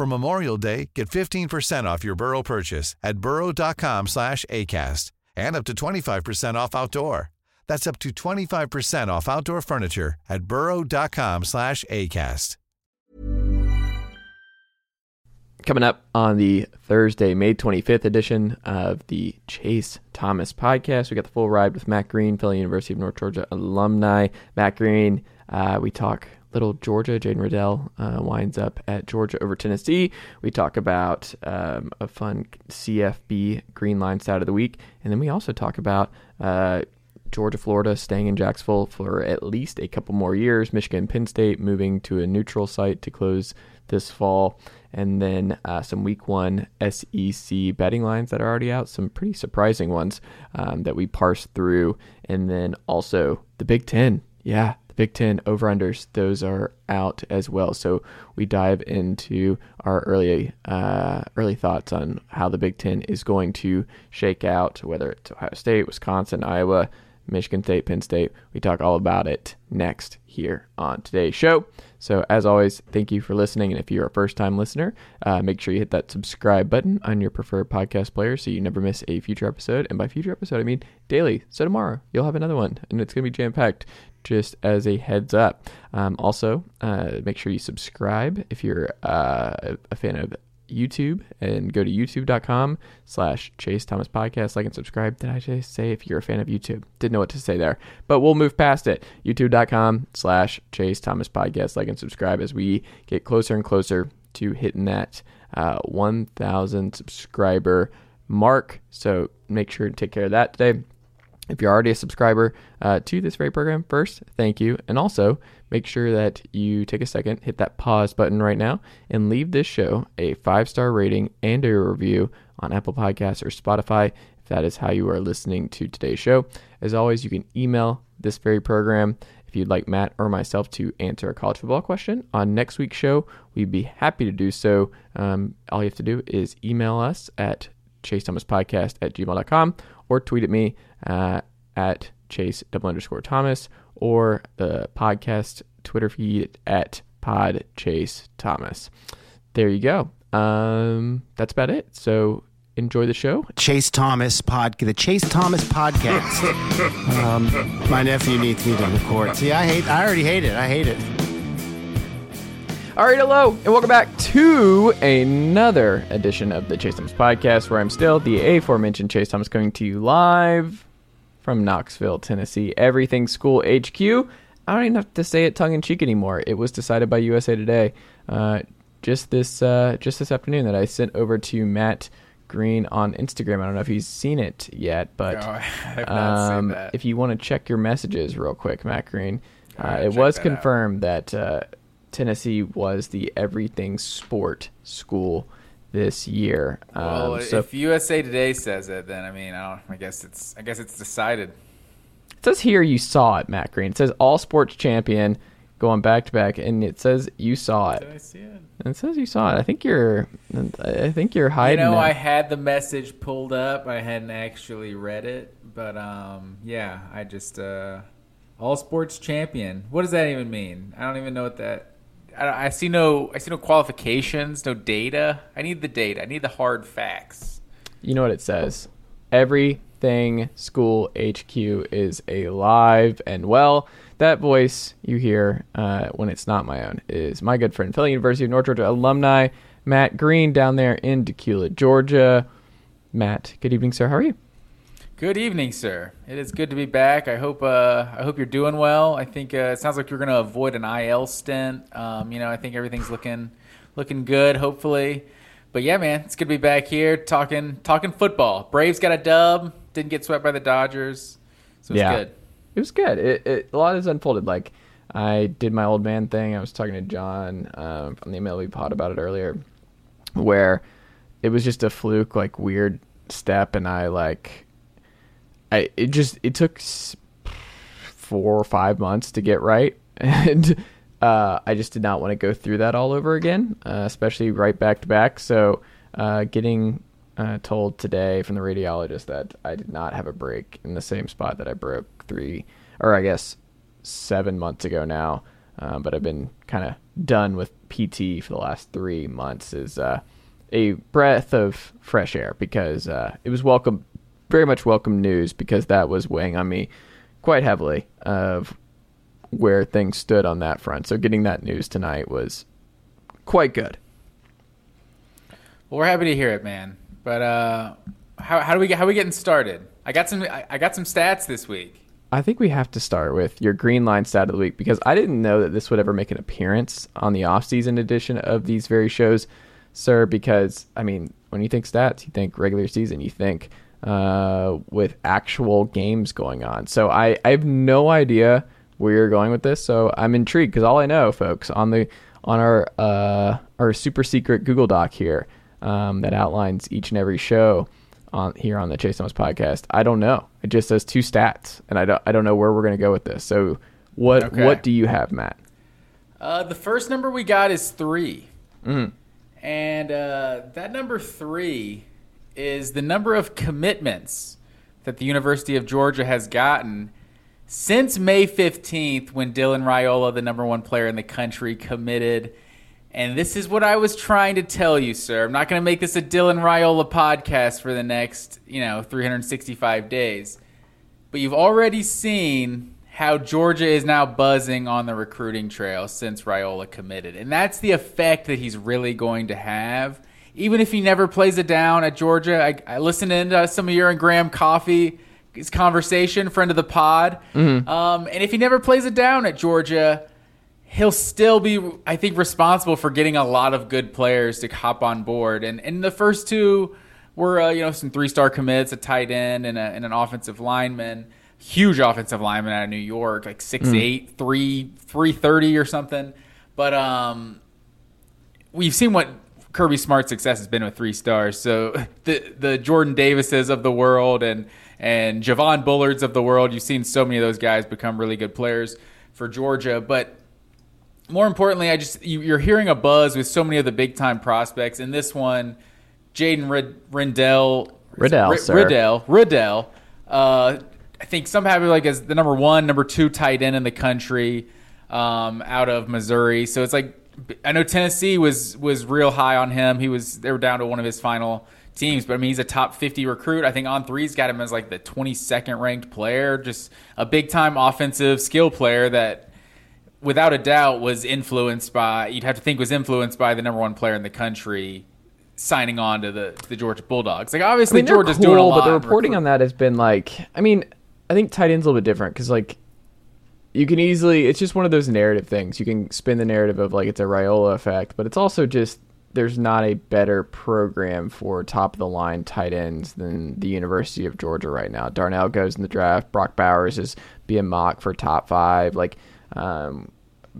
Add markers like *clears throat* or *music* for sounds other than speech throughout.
For Memorial Day, get 15% off your Burrow purchase at burrow.com slash ACAST and up to 25% off outdoor. That's up to 25% off outdoor furniture at burrow.com slash ACAST. Coming up on the Thursday, May 25th edition of the Chase Thomas podcast, we got the full ride with Matt Green, fellow University of North Georgia alumni. Matt Green, uh, we talk little Georgia. Jaden Reddell uh, winds up at Georgia over Tennessee. We talk about um, a fun CFB Green Line side of the week. And then we also talk about uh, Georgia, Florida staying in Jacksonville for at least a couple more years. Michigan, Penn State moving to a neutral site to close this fall. And then uh, some week one SEC betting lines that are already out, some pretty surprising ones um, that we parsed through. And then also the Big Ten. Yeah, Big Ten over unders, those are out as well. So we dive into our early uh, early thoughts on how the Big Ten is going to shake out, whether it's Ohio State, Wisconsin, Iowa, Michigan State, Penn State. We talk all about it next here on today's show. So, as always, thank you for listening. And if you're a first time listener, uh, make sure you hit that subscribe button on your preferred podcast player so you never miss a future episode. And by future episode, I mean daily. So, tomorrow you'll have another one, and it's going to be jam packed just as a heads up. Um, also, uh, make sure you subscribe if you're uh, a fan of YouTube and go to youtube.com slash Chase Thomas Podcast. Like and subscribe. Did I just say if you're a fan of YouTube? Didn't know what to say there, but we'll move past it. YouTube.com slash Chase Thomas Podcast. Like and subscribe as we get closer and closer to hitting that uh, 1,000 subscriber mark. So make sure to take care of that today. If you're already a subscriber uh, to this very program, first, thank you. And also, make sure that you take a second, hit that pause button right now, and leave this show a five star rating and a review on Apple Podcasts or Spotify if that is how you are listening to today's show. As always, you can email this very program if you'd like Matt or myself to answer a college football question on next week's show. We'd be happy to do so. Um, all you have to do is email us at chase thomas podcast at gmail.com or tweet at me uh, at chase double underscore thomas or the podcast twitter feed at pod chase thomas there you go um, that's about it so enjoy the show Chase Thomas pod, the Chase Thomas podcast. *laughs* um, my nephew needs me to record. See, I hate. I already hate it. I hate it. All right, hello, and welcome back to another edition of the Chase Thomas Podcast, where I'm still the aforementioned Chase Thomas coming to you live from Knoxville, Tennessee. Everything School HQ. I don't even have to say it tongue in cheek anymore. It was decided by USA Today uh, just this uh, just this afternoon that I sent over to Matt Green on Instagram. I don't know if he's seen it yet, but No, *laughs* I have not seen um, that. if you want to check your messages real quick, Matt Green, uh, it was that out. confirmed that uh, Tennessee was the everything sport school this year. Um, Well, so if USA Today says it, then I mean, I don't. I guess it's. I guess it's decided. it says here you saw it, Matt Green. It says all sports champion, going back to back, and it says you saw it. Did I see it? It says you saw it. I think you're. I think you're hiding. You know, it. I had the message pulled up. I hadn't actually read it, but um, yeah, I just uh, all sports champion. What does that even mean? I don't even know what that. I, see no. I see no qualifications, no data. I need the data. I need the hard facts. You know what it says? Everything School HQ is alive and well. That voice you hear uh, when it's not my own is my good friend, Philly University of North Georgia alumni Matt Green down there in Dacula, Georgia. Matt, good evening, sir. How are you? Good evening, sir. It is good to be back. I hope uh, I hope you're doing well. I think uh, it sounds like you're going to avoid an IL stint. Um, you know, I think everything's looking looking good. Hopefully, but yeah, man, it's good to be back here talking talking football. Braves got a dub. Didn't get swept by the Dodgers, so it's Yeah. good. It was good. It, it, a lot has unfolded. Like I did my old man thing. I was talking to John um, from the MLB pod about it earlier, where it was just a fluke, like weird step, and I like, I it just it took four or five months to get right, *laughs* and uh, I just did not want to go through that all over again, uh, especially right back to back. So uh, getting uh, told today from the radiologist that I did not have a break in the same spot that I broke three, or I guess seven months ago now. Um, but I've been kind of done with PT for the last three months. Is uh, a breath of fresh air because uh, it was welcome, very much welcome news because that was weighing on me quite heavily of where things stood on that front. So getting that news tonight was quite good. Well, we're happy to hear it, man. But uh, how how do we get how are we getting started? I got some I, I got some stats this week. I think we have to start with your green line stat of the week because I didn't know that this would ever make an appearance on the off-season edition of these very shows, sir. Because I mean, when you think stats, you think regular season, you think uh, with actual games going on. So I, I have no idea where you're going with this. So I'm intrigued because all I know, folks, on the on our uh, our super secret Google Doc here um, that outlines each and every show on here on the Chase Thomas podcast. I don't know. It just says two stats, and I don't I don't know where we're gonna go with this. So what Okay. what do you have, Matt? Uh, the first number we got is 3 and uh, that number three is the number of commitments that the University of Georgia has gotten since May 15th, when Dylan Raiola, the number one player in the country, committed. And this is what I was trying to tell you, sir. I'm not going to make this a Dylan Raiola podcast for the next, you know, 365 days. But you've already seen how Georgia is now buzzing on the recruiting trail since Raiola committed. And that's the effect that he's really going to have. Even if he never plays it down at Georgia, I, I listened in to some of your and Graham Coffee his conversation, friend of the pod. Um, and if he never plays it down at Georgia, he'll still be, I think, responsible for getting a lot of good players to hop on board. And and the first two were, uh, you know, some three star commits, a tight end and, a, and an offensive lineman, huge offensive lineman out of New York, like six eight, three three thirty or something. But um, we've seen what Kirby Smart's success has been with three stars. So *laughs* the the Jordan Davises of the world and and Javon Bullards of the world, you've seen so many of those guys become really good players for Georgia. But more importantly, I just you, you're hearing a buzz with so many of the big time prospects. And this one, Jaden Rid- Rindell, Riddell, Ri- sir. Riddell, Riddell. Uh, I think somehow like as the number one, number two tight end in the country um, out of Missouri. So it's like I know Tennessee was was real high on him. He was they were down to one of his final teams, but I mean he's a top 50 recruit. I think On3's got him as like the 22nd ranked player, just a big time offensive skill player that without a doubt was influenced by you'd have to think was influenced by the number one player in the country signing on to the to the Georgia Bulldogs. Like I obviously mean, they're Georgia's cool, doing a lot, but the reporting recruit- on that has been like, I mean, I think tight end's a little bit different because like you can easily, it's just one of those narrative things. You can spin the narrative of like it's a Raiola effect, but it's also just there's not a better program for top of the line tight ends than the University of Georgia right now. Darnell goes in the draft. Brock Bowers is being mocked for top five. Like, um,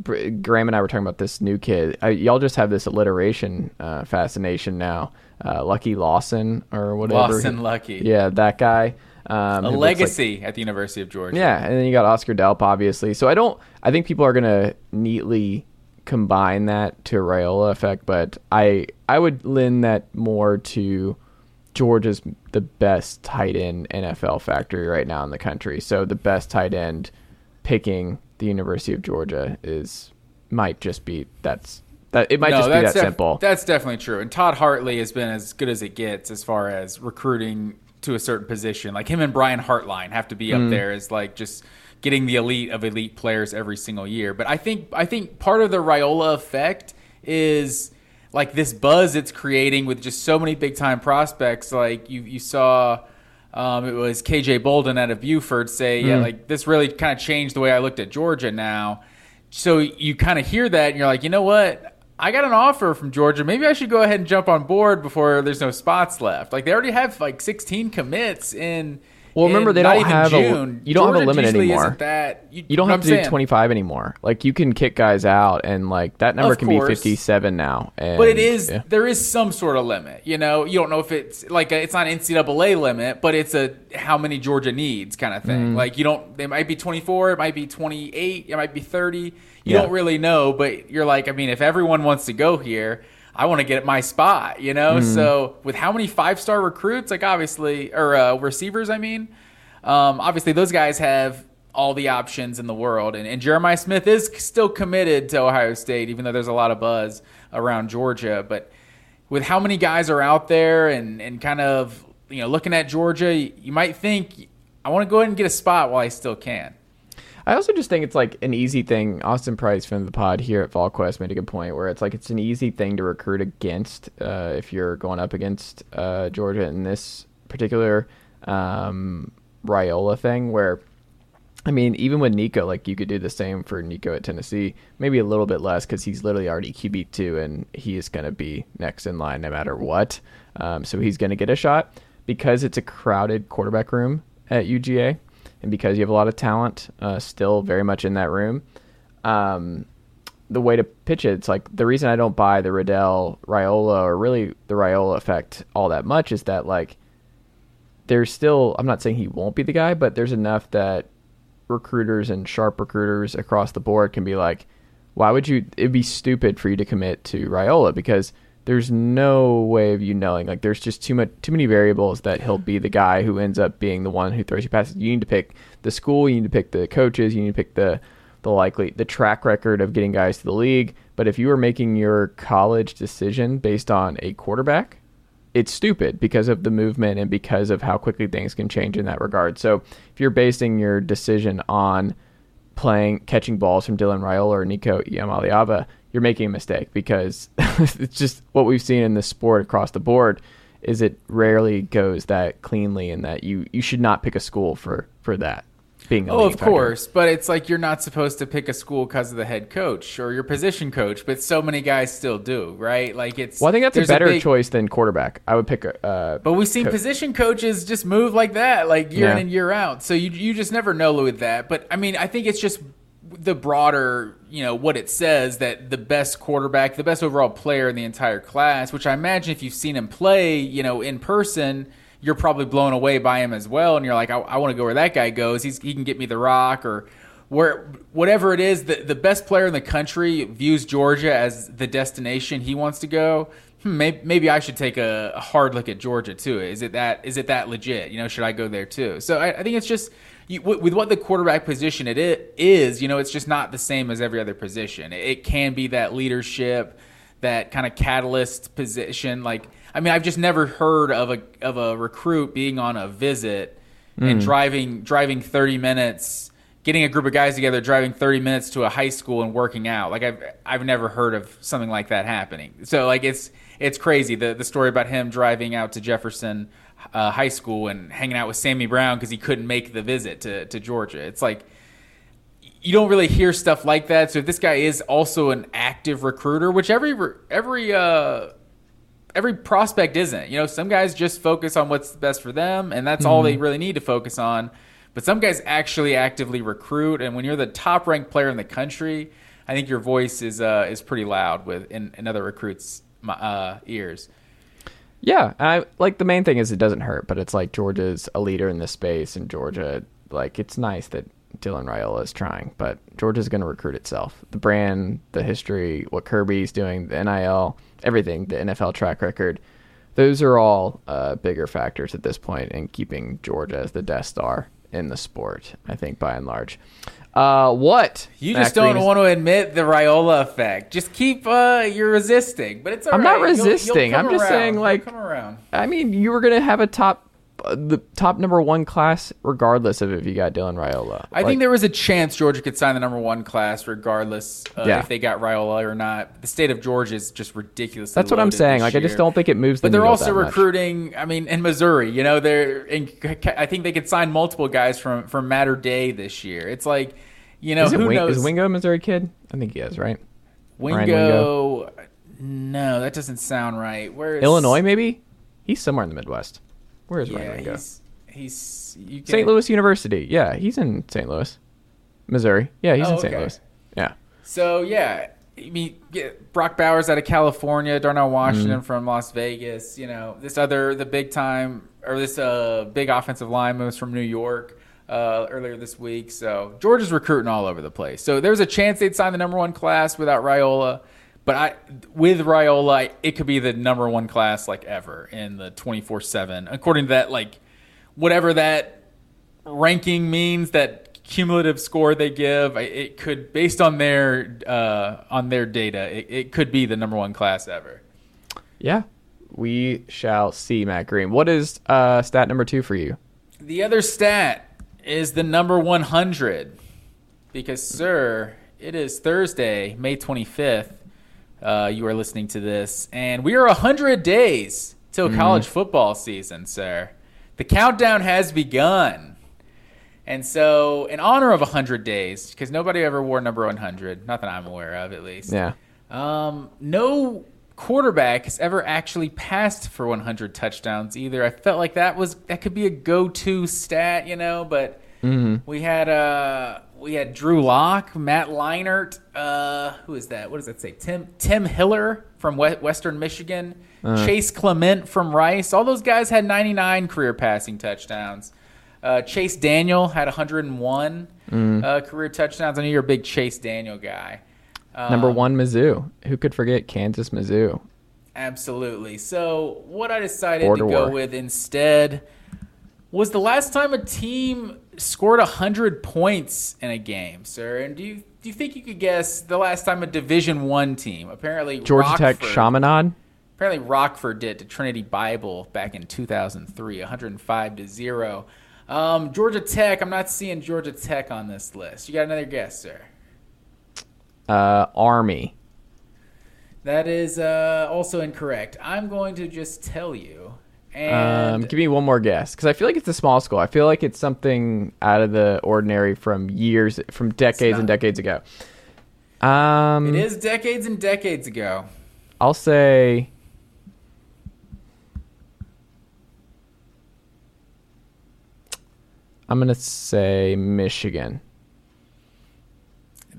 Graham and I were talking about this new kid. I, y'all just have this alliteration uh, fascination now. Uh, Luckie Lawson or whatever. Lawson Luckie. Yeah, that guy. Um, a looks like- legacy at the University of Georgia. yeah, and then you got Oscar Delp, obviously. So I don't. I think people are gonna neatly combine that to Raiola effect, but I I would lend that more to Georgia's the best tight end NFL factory right now in the country. So the best tight end picking the University of Georgia is might just be that's that it might no, just be that def- simple. That's definitely true. And Todd Hartley has been as good as it gets as far as recruiting to a certain position. Like him and Brian Hartline have to be Mm. up there as like just getting the elite of elite players every single year. But I think I think part of the Raiola effect is like this buzz it's creating with just so many big time prospects. Like you you saw um, it was KJ Bolden out of Buford say, yeah, like this really kind of changed the way I looked at Georgia now. So you kind of hear that and you're like, you know what? I got an offer from Georgia. Maybe I should go ahead and jump on board before there's no spots left. Like they already have like 16 commits in. Well, remember, in they don't even have a- June. you don't have a Georgia limit anymore. Isn't that you, you don't have to I'm do saying? 25 anymore. Like you can kick guys out and like that number Of can be 57 now. And, But it is yeah. there is some sort of limit. You know, you don't know if it's like a, it's not an NCAA limit, but it's a how many Georgia needs kind of Mm. thing. Like you don't. They might be 24. It might be 28. It might be 30. You Yeah. don't really know, but you're like, I mean, if everyone wants to go here. I want to get my spot, you know. Mm. So with how many five star recruits, like obviously, or uh, receivers, I mean, um, obviously those guys have all the options in the world, and, and Jeremiah Smith is still committed to Ohio State, even though there's a lot of buzz around Georgia. But with how many guys are out there, and and kind of you know looking at Georgia, you, you might think I want to go ahead and get a spot while I still can. I also just think it's like an easy thing. Austin Price from the pod here at VolQuest made a good point where it's like it's an easy thing to recruit against uh, if you're going up against uh, Georgia in this particular um, Raiola thing. Where I mean, even with Nico, like you could do the same for Nico at Tennessee, maybe a little bit less because he's literally already QB two and he is going to be next in line no matter what. Um, so he's going to get a shot because it's a crowded quarterback room at UGA and because you have a lot of talent uh, still very much in that room. Um, the way to pitch it, it's like the reason I don't buy the Reddell Raiola or really the Raiola effect all that much is that like there's still I'm not saying he won't be the guy, but there's enough that recruiters and sharp recruiters across the board can be like, why would you? It'd be stupid for you to commit to Raiola because there's no way of you knowing. Like there's just too much, too many variables that he'll be the guy who ends up being the one who throws you passes. You need to pick the school, you need to pick the coaches, you need to pick the the likely the track record of getting guys to the league. But if you are making your college decision based on a quarterback, it's stupid because of the movement and because of how quickly things can change in that regard. So if you're basing your decision on playing catching balls from Dylan Raiola or Nico Iamaleava, you're making a mistake because *laughs* it's just what we've seen in the sport across the board is it rarely goes that cleanly and that you you should not pick a school for for that being a Oh, of factor. course, but it's like you're not supposed to pick a school because of the head coach or your position coach, but so many guys still do, right? Like it's. Well, I think that's a better big- choice than quarterback. I would pick a. Uh, But we've seen position coaches just move like that, like year in and year out. So you you just never know with that. But I mean, I think it's just the broader, you know, what it says that the best quarterback, the best overall player in the entire class, which I imagine if you've seen him play, you know, in person, you're probably blown away by him as well. And you're like, I, I want to go where that guy goes. He's he can get me the rock or where whatever it is. The the best player in the country views Georgia as the destination he wants to go. Hmm, maybe, maybe I should take a, hard look at Georgia too. Is it that is it that legit? You know, should I go there too? So I, I think it's just you, with, with what the quarterback position it is. You know, it's just not the same as every other position. It, it can be that leadership, that kind of catalyst position. Like I mean, I've just never heard of a of a recruit being on a visit and driving driving thirty minutes getting a group of guys together, driving 30 minutes to a high school and working out. Like I've I've never heard of something like that happening. So like it's it's crazy the the story about him driving out to Jefferson uh, High School and hanging out with Sammy Brown because he couldn't make the visit to to Georgia. It's like you don't really hear stuff like that. So if this guy is also an active recruiter, which every every uh, every prospect isn't. You know, some guys just focus on what's best for them, and that's all they really need to focus on. But some guys actually actively recruit, and when you're the top ranked player in the country, I think your voice is uh, is pretty loud with in, in other recruits' uh, ears. Yeah, I like the main thing is it doesn't hurt, but it's like Georgia's a leader in this space, and Georgia, like, it's nice that Dylan Raiola is trying, but Georgia's going to recruit itself. The brand, the history, what Kirby's doing, the NIL, everything, the NFL track record, those are all uh, bigger factors at this point in keeping Georgia as the Death Star in the sport. I think by and large. Uh, what you just Mac don't Green want to admit the Raiola effect. Just keep uh, you're resisting, but it's. I'm right. not resisting. You'll, you'll I'm just around. saying, like, come around. I mean, you were gonna have a top the top number one class, regardless of if you got Dylan Raiola. I like, think there was a chance Georgia could sign the number one class, regardless uh, yeah. if they got Raiola or not. The state of Georgia is just ridiculous. That's what I'm saying. Like, year. I just don't think it moves. The but they're also recruiting. I mean, in Missouri, you know, they're. In, I think they could sign multiple guys from from Mater Dei this year. It's like, you know, is who Wing, knows? Is Wingo a Missouri kid? I think he is, right? Wingo, Wingo. No, that doesn't sound right. Where is Illinois? Maybe he's somewhere in the Midwest. Where is yeah, Ryan Wingo? He's St. Louis University. Yeah, he's in St. Louis, Missouri. Yeah, he's oh, in St. okay. Louis. Yeah. So yeah, I mean, Brock Bowers out of California, Darnell Washington mm. from Las Vegas. You know, this other the big time or this uh, big offensive lineman was from New York. Uh, earlier this week, so Georgia's recruiting all over the place. So there's a chance they'd sign the number one class without Raiola, but I with Raiola, it could be the number one class like ever in the 24 seven, according to that like whatever that ranking means, that cumulative score they give, it could based on their uh, on their data, it, it could be the number one class ever. Yeah, we shall see, Matt Green. What is uh, stat number two for you? The other stat is the number 100. Because, sir, it is Thursday, May 25th. Uh, you are listening to this, and we are 100 days till mm-hmm. college football season, sir the countdown has begun. And so, in honor of 100 days, because nobody ever wore number 100, not that I'm aware of at least. Yeah. Um, no quarterback has ever actually passed for 100 touchdowns either. I felt like that was that could be a go-to stat, you know, but mm-hmm. we had uh we had Drew Lock, Matt Leinart, uh, who is that? What does that say? Tim Tim Hiller from Western Michigan, uh. Chase Clement from Rice. All those guys had 99 career passing touchdowns. Uh, Chase Daniel had 101 mm. uh, career touchdowns. I know you're a big Chase Daniel guy. Um, Number one, Mizzou. Who could forget Kansas Mizzou? Absolutely. So what I decided Border to go war. with instead was the last time a team scored 100 points in a game, sir. And do you do you think you could guess the last time a Division 1 team, apparently Georgia Rockford, Tech Chaminade? Apparently Rockford did to Trinity Bible back in 2003, 105 to 0. Um, Georgia Tech, I'm not seeing Georgia Tech on this list. You got another guess, sir? Uh, Army. That is uh, also incorrect. I'm going to just tell you and um, give me one more guess, because I feel like it's a small school. I feel like it's something out of the ordinary from years, from decades and decades ago. Um, it is decades and decades ago. I'll say. I'm gonna say Michigan.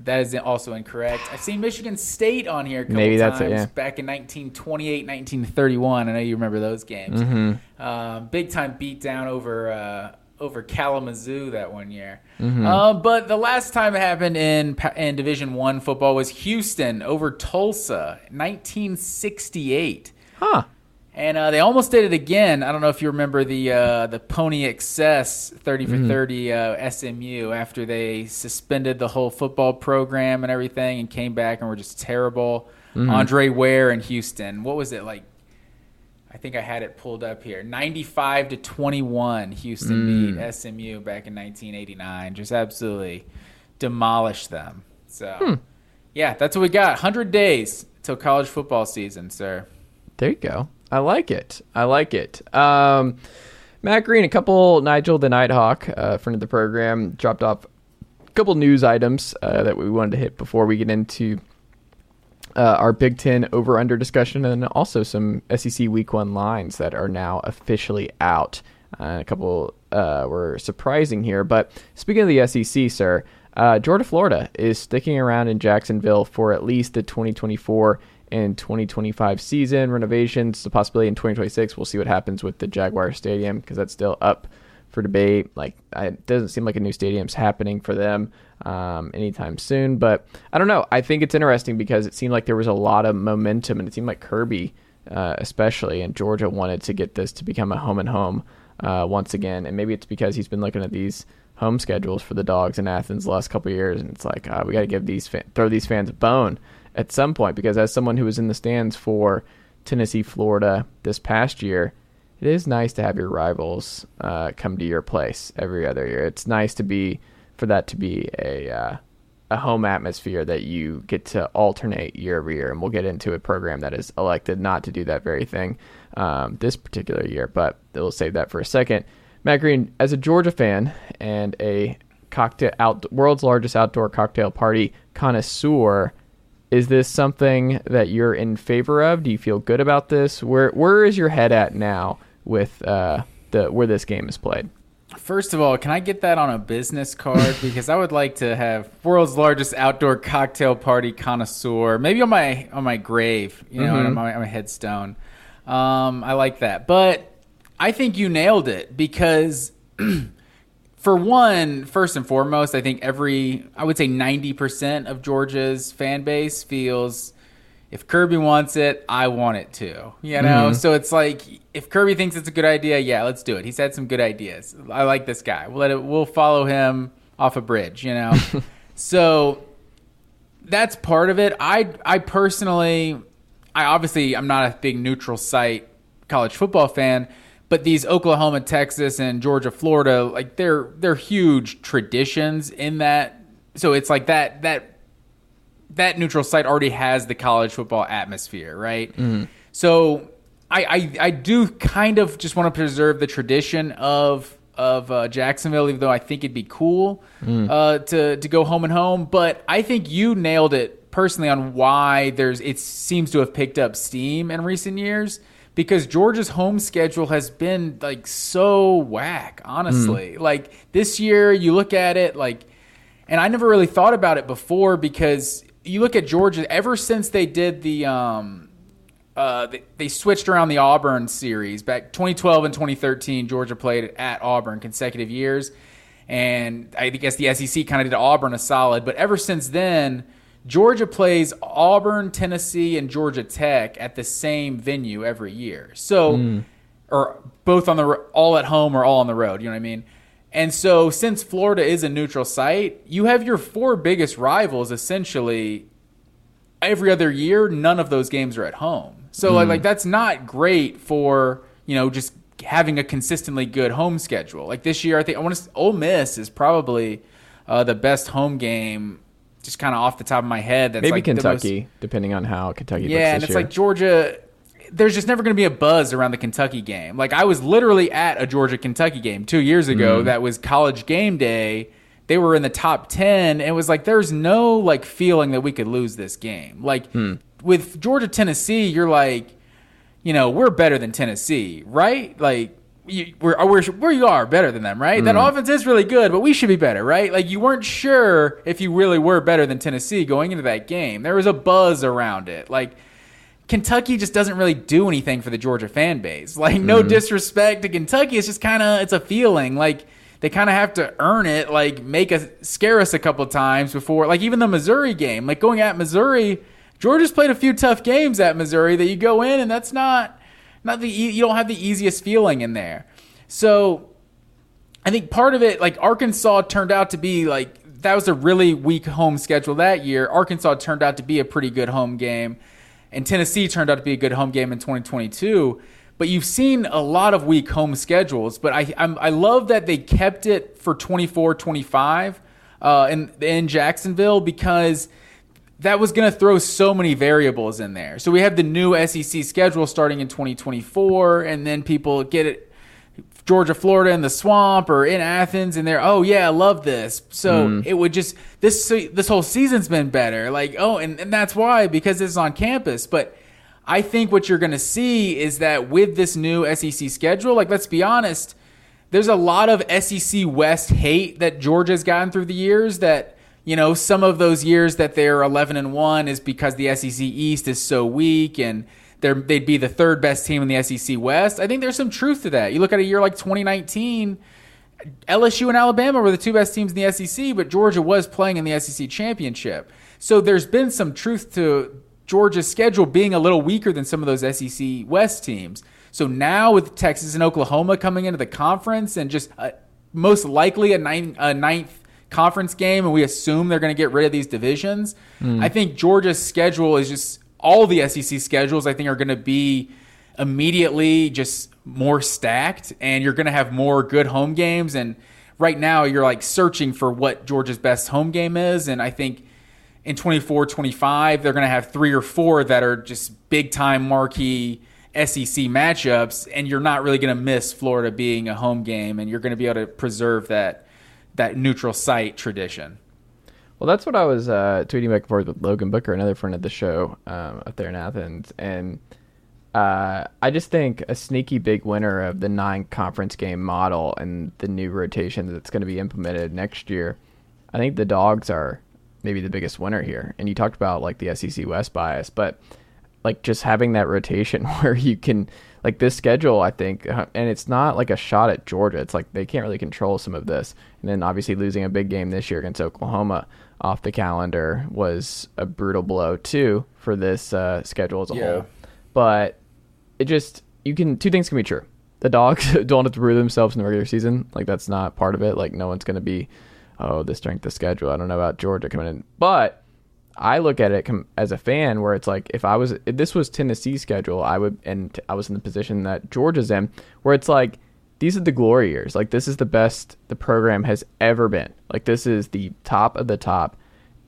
That is also incorrect. I've seen Michigan State on here a couple Maybe times that's it, yeah. back in 1928, 1931. I know you remember those games. Mm-hmm. Um, big time beatdown over uh, over Kalamazoo that one year. Mm-hmm. Uh, but the last time it happened in in Division One football was Houston over Tulsa, 1968. Huh. And uh, they almost did it again. I don't know if you remember the uh, the Pony Excess thirty for mm-hmm. thirty uh, SMU after they suspended the whole football program and everything, and came back and were just terrible. Mm-hmm. Andre Ware in Houston. What was it like? I think I had it pulled up here. Ninety five to twenty one. Houston mm. beat SMU back in nineteen eighty nine. Just absolutely demolished them. So, hmm. yeah, that's what we got. Hundred days till college football season, sir. There you go. I like it. I like it. Um, Matt Green, a couple Nigel the Nighthawk, uh, friend of the program, dropped off a couple news items uh, that we wanted to hit before we get into uh, our Big Ten over under discussion, and also some SEC Week One lines that are now officially out. Uh, a couple uh, were surprising here, but speaking of the SEC, sir, uh, Georgia Florida is sticking around in Jacksonville for at least the 2024 in 2025 season renovations. The possibility in 2026. We'll see what happens with the Jaguar Stadium because that's still up for debate. Like it doesn't seem like a new stadium's happening for them um, anytime soon. But I don't know. I think it's interesting because it seemed like there was a lot of momentum, and it seemed like Kirby, uh, especially, and Georgia wanted to get this to become a home and home uh, once again. And maybe it's because he's been looking at these home schedules for the dogs in Athens the last couple years, and it's like uh, we got to give these fa- throw these fans a bone at some point because as someone who was in the stands for Tennessee, Florida this past year, it is nice to have your rivals uh, come to your place every other year. It's nice to be for that to be a uh, a home atmosphere that you get to alternate year over year. And we'll get into a program that is elected not to do that very thing um, this particular year, but we'll save that for a second. Matt Green, as a Georgia fan and a cocktail out world's largest outdoor cocktail party connoisseur, is this something that you're in favor of? Do you feel good about this? Where where is your head at now with uh, the where this game is played? First of all, can I get that on a business card? *laughs* because I would like to have world's largest outdoor cocktail party connoisseur, maybe on my on my grave, you know, mm-hmm. on, my, on my headstone. Um, I like that, but I think you nailed it because, *clears throat* for one, first and foremost, I think every I would say ninety percent of Georgia's fan base feels if Kirby wants it, I want it too. You know, mm-hmm. so it's like if Kirby thinks it's a good idea, yeah, let's do it. He's had some good ideas. I like this guy. We'll let it. We'll follow him off a bridge. You know, *laughs* so that's part of it. I I personally, I obviously I'm not a big neutral site college football fan, but these Oklahoma, Texas, and Georgia, Florida, like they're they're huge traditions in that. So it's like that that that neutral site already has the college football atmosphere, right? Mm. So I, I, I do kind of just want to preserve the tradition of of uh, Jacksonville, even though I think it'd be cool mm. uh, to to go home and home. But I think you nailed it personally on why there's it seems to have picked up steam in recent years because Georgia's home schedule has been like so whack. Honestly, mm. like this year, you look at it like, and I never really thought about it before because you look at Georgia ever since they did the um, uh, they, they, switched around the Auburn series back 2012 and 2013. Georgia played at Auburn consecutive years, and I guess the SEC kind of did Auburn a solid. But ever since then, Georgia plays Auburn, Tennessee, and Georgia Tech at the same venue every year. So, mm. or both on the all at home or all on the road. You know what I mean? And so, since Florida is a neutral site, you have your four biggest rivals essentially every other year. None of those games are at home. So, mm. like, like, that's not great for, you know, just having a consistently good home schedule. Like this year, I think I want to, Ole Miss is probably uh, the best home game just kind of off the top of my head. That's Maybe like Kentucky, most, depending on how Kentucky. Yeah, and it's year. like Georgia there's just never going to be a buzz around the Kentucky game. Like I was literally at a Georgia Kentucky game 2 years ago mm. that was college game day. They were in the top 10 and it was like there's no like feeling that we could lose this game. Like mm. with Georgia Tennessee, you're like you know, we're better than Tennessee, right? Like you, we're, we're, we are better than them, right? Mm. That offense is really good, but we should be better, right? Like you weren't sure if you really were better than Tennessee going into that game. There was a buzz around it. Like Kentucky just doesn't really do anything for the Georgia fan base. *laughs* Like, no mm-hmm. disrespect to Kentucky, it's just kind of it's a feeling. Like they kind of have to earn it. Like make us scare us a couple times before. Like even the Missouri game, like going at Missouri, Georgia's played a few tough games at Missouri that you go in and that's not not the you don't have the easiest feeling in there. So I think part of it, like Arkansas turned out to be like that was a really weak home schedule that year. Arkansas turned out to be a pretty good home game and Tennessee turned out to be a good home game in 2022. But you've seen a lot of weak home schedules. But I I'm, i love that they kept it for 24 25 uh, in, in Jacksonville because that was going to throw so many variables in there. So we have the new SEC schedule starting in 2024, and then people get it Georgia, Florida in the swamp or in Athens and they're oh yeah, I love this. So mm. it would just this this whole season's been better. Like oh and, and that's why because it's on campus. But I think what you're gonna see is that with this new SEC schedule, like let's be honest, there's a lot of SEC West hate that Georgia's gotten through the years that you know, some of those years that they're 11 and 1 is because the SEC East is so weak and they're, they'd be the third best team in the SEC West. I think there's some truth to that. You look at a year like 2019, LSU and Alabama were the two best teams in the SEC, but Georgia was playing in the SEC championship. So there's been some truth to Georgia's schedule being a little weaker than some of those SEC West teams. So now with Texas and Oklahoma coming into the conference and just uh, most likely a, nine, a ninth conference game, and we assume they're going to get rid of these divisions, mm. I think Georgia's schedule is just all the SEC schedules. I think are going to be immediately just more stacked, and you're going to have more good home games. And right now, you're like searching for what Georgia's best home game is, and I think in 24 25 they're going to have three or four that are just big time marquee SEC matchups, and you're not really going to miss Florida being a home game, and you're going to be able to preserve that that neutral site tradition. Well, that's what I was uh, tweeting back and forth with Logan Booker, another friend of the show um, up there in Athens, and uh, I just think a sneaky big winner of the nine conference game model and the new rotation that's going to be implemented next year. I think the dogs are maybe the biggest winner here. And you talked about like the SEC West bias, but like just having that rotation *laughs* where you can like this schedule i think uh, and it's not like a shot at georgia. It's like they can't really control some of this. And then obviously losing a big game this year against oklahoma off the calendar was a brutal blow too for this uh, schedule as a yeah. whole. But it just you can two things can be true. The dogs *laughs* don't have to prove themselves in the regular season. Like that's not part of it. Like no one's going to be oh the strength of schedule. I don't know about georgia coming in. But I look at it as a fan where it's like if I was if this was Tennessee's schedule, I would and I was in the position that Georgia's in where it's like these are the glory years. Like this is the best the program has ever been. Like this is the top of the top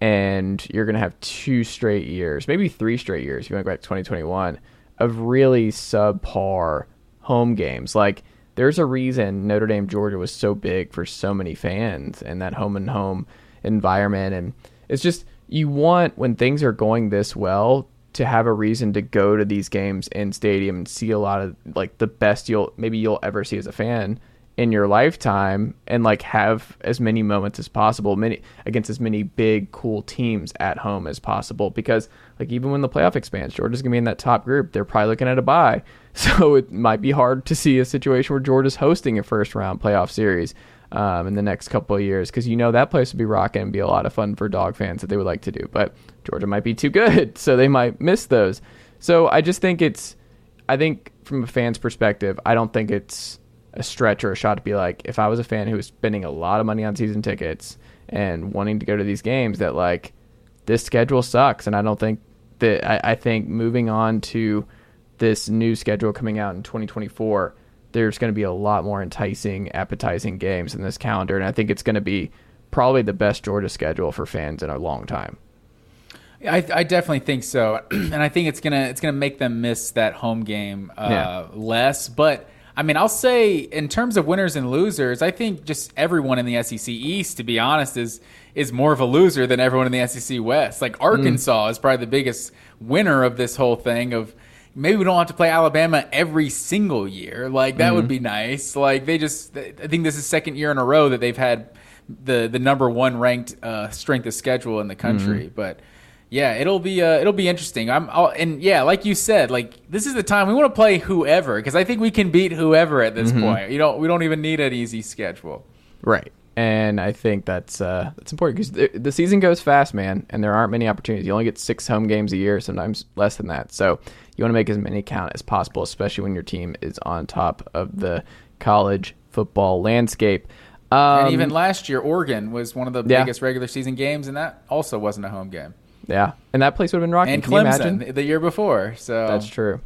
and you're going to have two straight years, maybe three straight years you go back to 2021 of really subpar home games. Like there's a reason Notre Dame Georgia was so big for so many fans and that home and home environment and it's just you want when things are going this well to have a reason to go to these games in stadium and see a lot of like the best you'll maybe you'll ever see as a fan in your lifetime and like have as many moments as possible many against as many big cool teams at home as possible. Because like even when the playoff expands Georgia's going to be in that top group. They're probably looking at a bye. *laughs* So it might be hard to see a situation where Georgia's hosting a first round playoff series um, in the next couple of years because you know that place would be rocking and be a lot of fun for dog fans that they would like to do. But Georgia might be too good, *laughs* so they might miss those. So I just think it's, I think from a fan's perspective, I don't think it's a stretch or a shot to be like, if I was a fan who was spending a lot of money on season tickets and wanting to go to these games, that like this schedule sucks. And I don't think that, I, I think moving on to this new schedule coming out in 2024 there's going to be a lot more enticing, appetizing games in this calendar, and I think it's going to be probably the best Georgia schedule for fans in a long time. I, I definitely think so, *clears throat* and I think it's gonna it's gonna make them miss that home game uh, yeah. less. But I mean, I'll say in terms of winners and losers, I think just everyone in the SEC East, to be honest, is is more of a loser than everyone in the SEC West. Like Arkansas mm. is probably the biggest winner of this whole thing of maybe we don't have to play Alabama every single year. Like that mm-hmm. would be nice. Like they just, I think this is second year in a row that they've had the the number one ranked uh, strength of schedule in the country. Mm-hmm. But yeah, it'll be uh, it'll be interesting. I'm I'll, and yeah, like you said, like this is the time we want to play whoever because I think we can beat whoever at this mm-hmm. point. You don't we don't even need an easy schedule. Right and I think that's uh, that's important because the, the, season goes fast, man, and there aren't many opportunities. You only get six home games a year, sometimes less than that. So you want to make as many count as possible, especially when your team is on top of the college football landscape. Um, and even last year, Oregon was one of the yeah. biggest regular season games, and that also wasn't a home game. Yeah, and that place would have been rocking. And Clemson the year before, so that's true.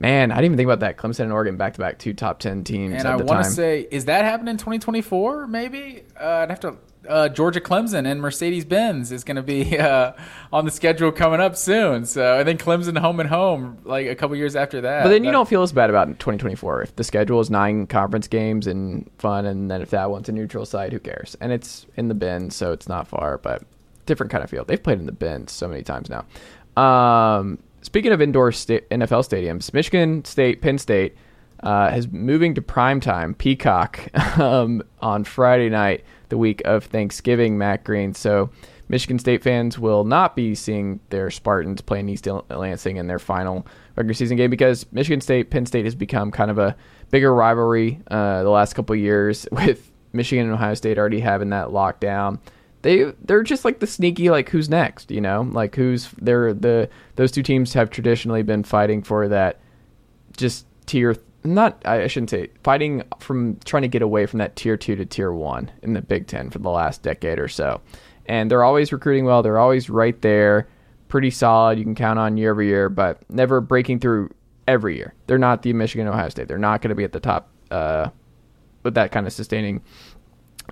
Man, I didn't even think about that. Clemson and Oregon back to back, two top ten teams. And I want to say, is that happening in 2024? Maybe uh, I'd have to. Uh, Georgia Clemson and Mercedes Benz is going to be *laughs* uh, on the schedule coming up soon. So I think Clemson home and home like a couple years after that. But then you don't feel as bad about 2024 if the schedule is nine conference games and fun, and then if that one's a neutral site, who cares? And it's in the Benz, so it's not far, but different kind of field. They've played in the Benz so many times now. Um, Speaking of indoor sta- NFL stadiums, Michigan State, Penn State, uh, is moving to primetime Peacock *laughs* um, on Friday night, the week of Thanksgiving. Matt Green. So Michigan State fans will not be seeing their Spartans playing East Lansing in their final regular season game because Michigan State Penn State has become kind of a bigger rivalry uh, the last couple years *laughs* with Michigan and Ohio State already having that lockdown. They they're just like the sneaky like who's next, you know, like who's they're the those two teams have traditionally been fighting for that just tier not I shouldn't say fighting from trying to get away from that tier two to tier one in the Big Ten for the last decade or so and they're always recruiting well. They're always right there, pretty solid. You can count on year over year, but never breaking through every year. They're not the Michigan, Ohio State. They're not going to be at the top uh, with that kind of sustaining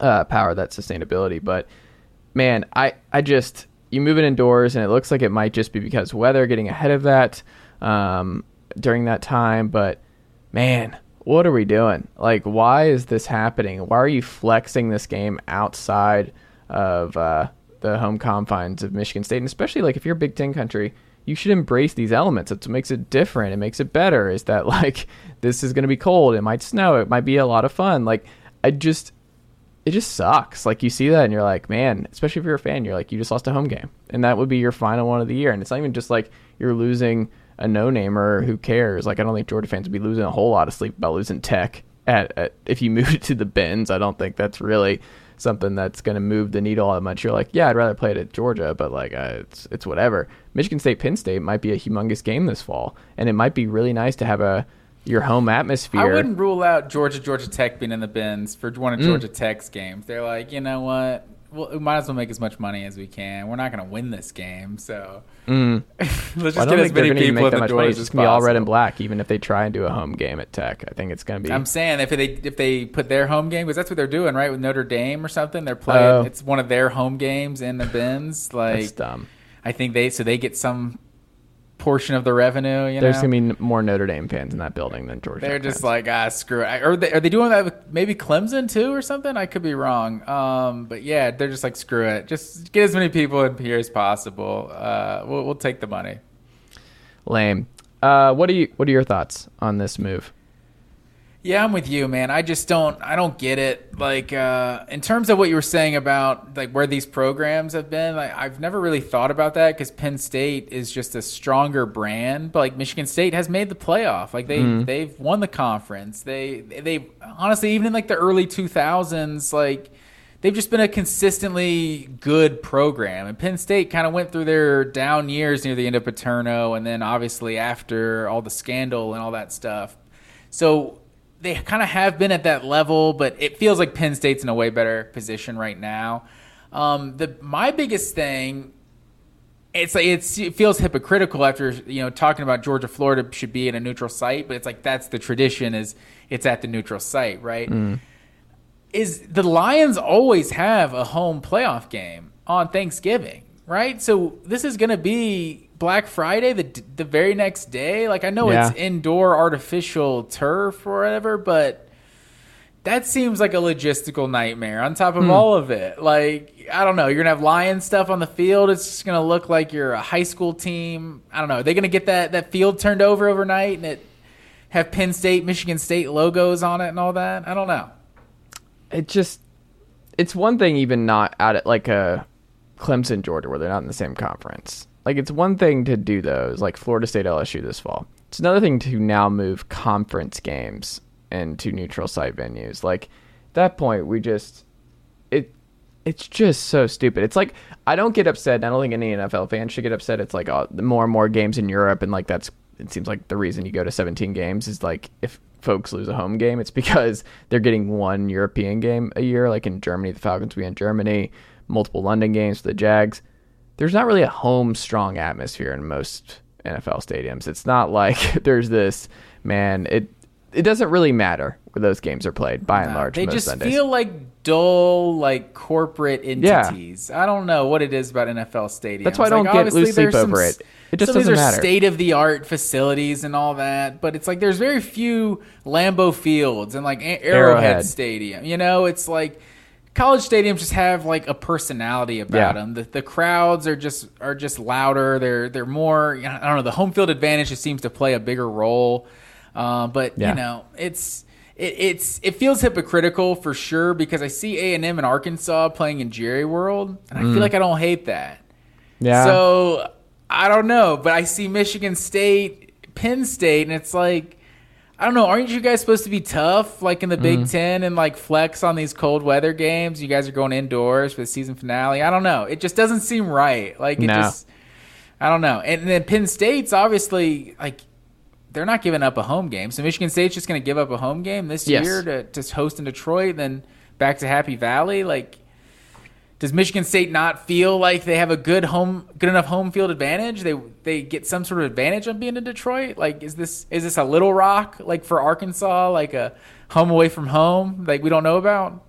uh, power, that sustainability. But man, I I just you move it indoors, and it looks like it might just be because weather getting ahead of that um, during that time. But man, what are we doing? Like, why is this happening? Why are you flexing this game outside? of uh, the home confines of Michigan State, and especially like if you're a Big Ten country, you should embrace these elements. It's what makes it different. It makes it better. Is that *laughs* like this is going to be cold? It might snow. It might be a lot of fun. Like I just, it just sucks. Like you see that and you're like, man. Especially if you're a fan, you're like, you just lost a home game, and that would be your final one of the year. And it's not even just like you're losing a no-namer. Who cares? Like I don't think Georgia fans would be losing a whole lot of sleep about losing Tech. At, at if you *laughs* move it to the Benz, I don't think that's really something that's going to move the needle that much, you're like, yeah, I'd rather play it at Georgia, but like uh, it's it's whatever. Michigan State Penn State might be a humongous game this fall, and it might be really nice to have a your home atmosphere. I wouldn't rule out Georgia Georgia Tech being in the Benz for one of mm. Georgia Tech's games. They're like, you know what? Well, we might as well make as much money as we can. We're not going to win this game, so mm. *laughs* let's just well, get as many people in the doors It's going to be all red and black, even if they try and do a home game at Tech. I think it's going to be. I'm saying if they if they put their home game because that's what they're doing, right, with Notre Dame or something. They're playing. Oh. It's one of their home games in the Benz. Like that's dumb. I think they so they get some portion of the revenue. You There's know? gonna be more Notre Dame fans in that building than Georgia. They're just fans. like ah screw it. Are they, are they doing that with maybe Clemson too or something? I could be wrong. Um, but yeah, they're just like screw it. Just get as many people in here as possible. Uh, we'll, we'll take the money. Lame. Uh, what are you? What are your thoughts on this move? Yeah, I'm with you, man. I just don't I don't get it. Like uh, in terms of what you were saying about like where these programs have been, like I've never really thought about that because Penn State is just a stronger brand. But like Michigan State has made the playoff. Like they mm. they've won the conference. They they honestly even in like the early 2000s, like they've just been a consistently good program. And Penn State kind of went through their down years near the end of Paterno, and then obviously after all the scandal and all that stuff. So they kind of have been at that level, but it feels like Penn State's in a way better position right now. Um, the my biggest thing, it's like it's, it feels hypocritical after you know talking about Georgia, Florida should be in a neutral site, but it's like that's the tradition is it's at the neutral site, right? Mm. Is the Lions always have a home playoff game on Thanksgiving, right? So this is going to be Black Friday the the very next day. Like I know yeah. it's indoor artificial turf or whatever, but that seems like a logistical nightmare on top of hmm. all of it. Like I don't know, you're gonna have lion stuff on the field. It's just gonna look like you're a high school team. I don't know. Are they gonna get that that field turned over overnight and it have Penn State, Michigan State logos on it and all that? I don't know. It just it's one thing even not at it like a Clemson, Georgia, where they're not in the same conference like it's one thing to do those, like Florida State LSU this fall. It's another thing to now move conference games into neutral site venues. Like at that point, we just it it's just so stupid. It's like I don't get upset. I don't think any NFL fan should get upset. It's like uh, more and more games in Europe, and like that's it seems like the reason you go to 17 games is like if folks lose a home game, it's *laughs* because they're getting one European game a year. Like in Germany, the Falcons will be in Germany, multiple London games for the Jags there's not really a home strong atmosphere in most NFL stadiums. It's not like *laughs* there's this man. It it doesn't really matter where those games are played by and large. They just Sundays. feel like dull, like corporate entities. Yeah. I don't know what it is about NFL stadiums. That's why I don't like, get lose sleep over it. It just doesn't matter. State of the art facilities and all that, but it's like there's very few Lambeau Fields and like Arrowhead, Arrowhead. Stadium. You know, it's like college stadiums just have like a personality about yeah. them. The, the crowds are just are just louder. They're they're more. I don't know. The home field advantage just seems to play a bigger role. Uh, but Yeah. you know, it's it, it's it feels hypocritical for sure because I see A and M and Arkansas playing in Jerry World, and I feel like I don't hate that. Yeah. So I don't know, but I see Michigan State, Penn State, and it's like I don't know. Aren't you guys supposed to be tough, like in the Big Mm-hmm. Ten, and like flex on these cold weather games? You guys are going indoors for the season finale. I don't know. It just doesn't seem right. Like it No. just, I don't know. And then Penn State's obviously like they're not giving up a home game. So Michigan State's just going to give up a home game this Yes. year to to host in Detroit, then back to Happy Valley. Like, does Michigan State not feel like they have a good home, good enough home field advantage? They they get some sort of advantage on being in Detroit. Like, is this is this a Little Rock like for Arkansas, like a home away from home, like we don't know about?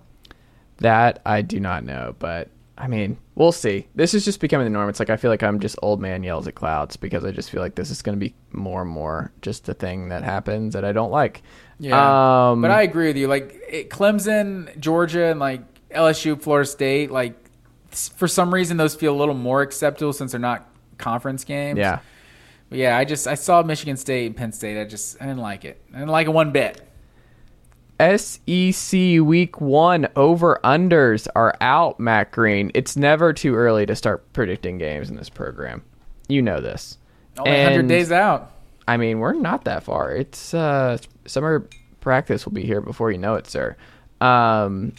That I do not know, but I mean, we'll see. This is just becoming the norm. It's like I feel like I'm just old man yells at clouds because I just feel like this is going to be more and more just a thing that happens that I don't like. Yeah, Um, but I agree with you. Like it, Clemson, Georgia, and like LSU, Florida State. Like for some reason, those feel a little more acceptable since they're not conference games. yeah. But yeah. I just I saw Michigan State and Penn State. I just I didn't like it. I didn't like it one bit. SEC Week One over unders are out. Matt Green. It's never too early to start predicting games in this program. You know this. Only 100 days out. I mean, we're not that far. It's uh, summer practice will be here before you know it, sir. Um,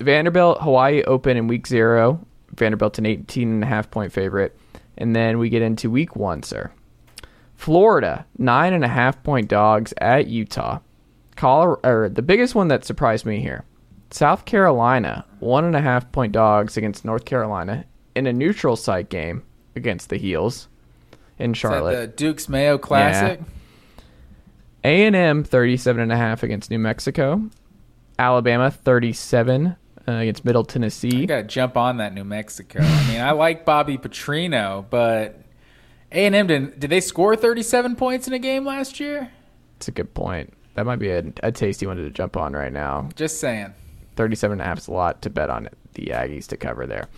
Vanderbilt, Hawaii Open in week zero. Vanderbilt's an 18 and a half point favorite. And then we get into week one, sir. Florida, nine and a half point dogs at Utah. Colorado, or the biggest one that surprised me here. South Carolina, one and a half point dogs against North Carolina in a neutral site game against the Heels in Charlotte. the Duke's Mayo Classic. A&M 37 and a half against New Mexico. Alabama 37 uh, against Middle You Tennessee. got to jump on that New Mexico. I mean, I like Bobby Petrino, but A and M did did they score 37 points in a game last year? That's a good point. That might be a, a tasty one to jump on right now. Just saying. 37 and a half is a lot to bet on the Aggies to cover there.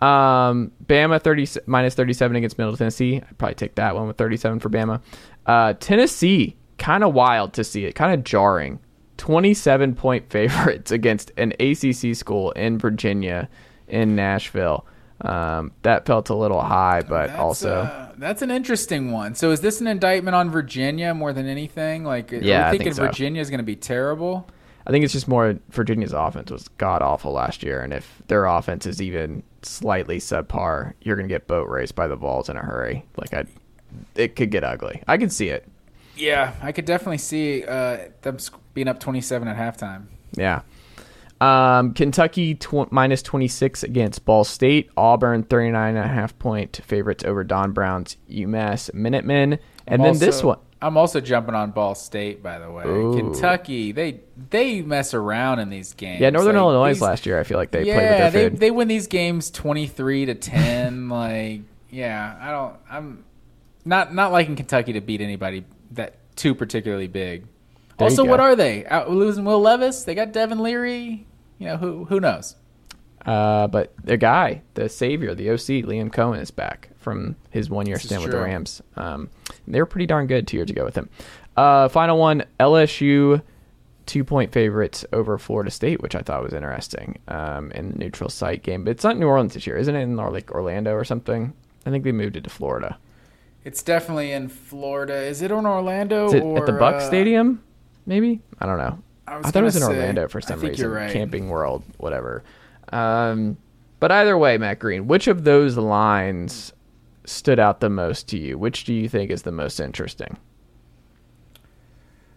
Um, Bama 30 minus 37 against Middle Tennessee. I'd probably take that one with 37 for Bama. Uh, Tennessee, kind of wild to see it, kind of jarring. 27 point *laughs* favorites against an ACC school in Virginia, in Nashville. Um, that felt a little high, but That's, also uh, that's an interesting one. So is this an indictment on Virginia more than anything? Like, Yeah, are I think so. Virginia is going to be terrible? I think it's just more Virginia's offense was god awful last year, and if their offense is even slightly subpar, you're gonna get boat raced by the Vols in a hurry. Like I, it could get ugly. I can see it. Yeah, I could definitely see uh, them sc- being up 27 at halftime. Yeah. Um, Kentucky tw- minus 26 against Ball State. Auburn 39 and a half point favorites over Don Brown's UMass Minutemen. And I'm then this one. I'm also jumping on Ball State, by the way. Ooh. Kentucky, they they mess around in these games. Yeah, Northern Like, Illinois these- last year. I feel like they yeah, played with their they food. they win these games 23 to 10. *laughs* like, yeah, I don't. I'm not not liking Kentucky to beat anybody that too particularly big. There also, what are they? Out losing Will Levis? They got Devin Leary. You know who who knows? Uh, but the guy, the savior, the OC, Liam Coen is back from his one year stint with the. Rams. Um, they were pretty darn good two years ago with him. Uh, final one, LSU two point favorites over Florida State, which I thought was interesting um, in the neutral site game. But it's not New Orleans this year, isn't it? In or like Orlando or something. I think they moved it to Florida. It's definitely in Florida. Is it in Orlando Is it or at the Buck uh, Stadium? Maybe I don't know. I I, thought it was in say- Orlando for I some think reason. you're right. Camping World, whatever. Um, but either way, Matt Green, which of those lines stood out the most to you? Which do you think is the most interesting?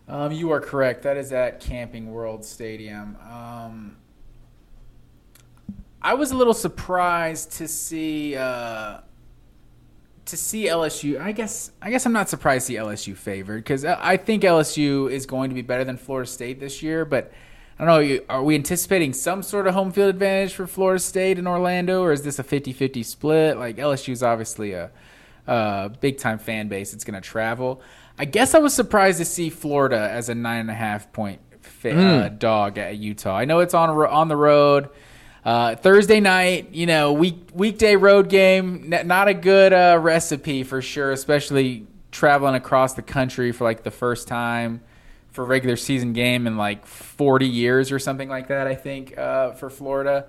Um, you are correct. That is at Camping World Stadium. Um, I was a little surprised to see uh, to see LSU. I guess I guess I'm not surprised to see LSU favored because I think LSU is going to be better than Florida State this year. But I don't know. Are we anticipating some sort of home field advantage for Florida State in Orlando, or is this a 50-50 split? Like LSU is obviously a, a big time fan base. It's going to travel. I guess I was surprised to see Florida as a nine and a half point fa- uh, dog at Utah. I know it's on on the road. Uh, Thursday night, you know, week weekday road game, n- not a good uh, recipe for sure, especially traveling across the country for like the first time. for regular season game in like 40 years or something like that. I think uh, for Florida.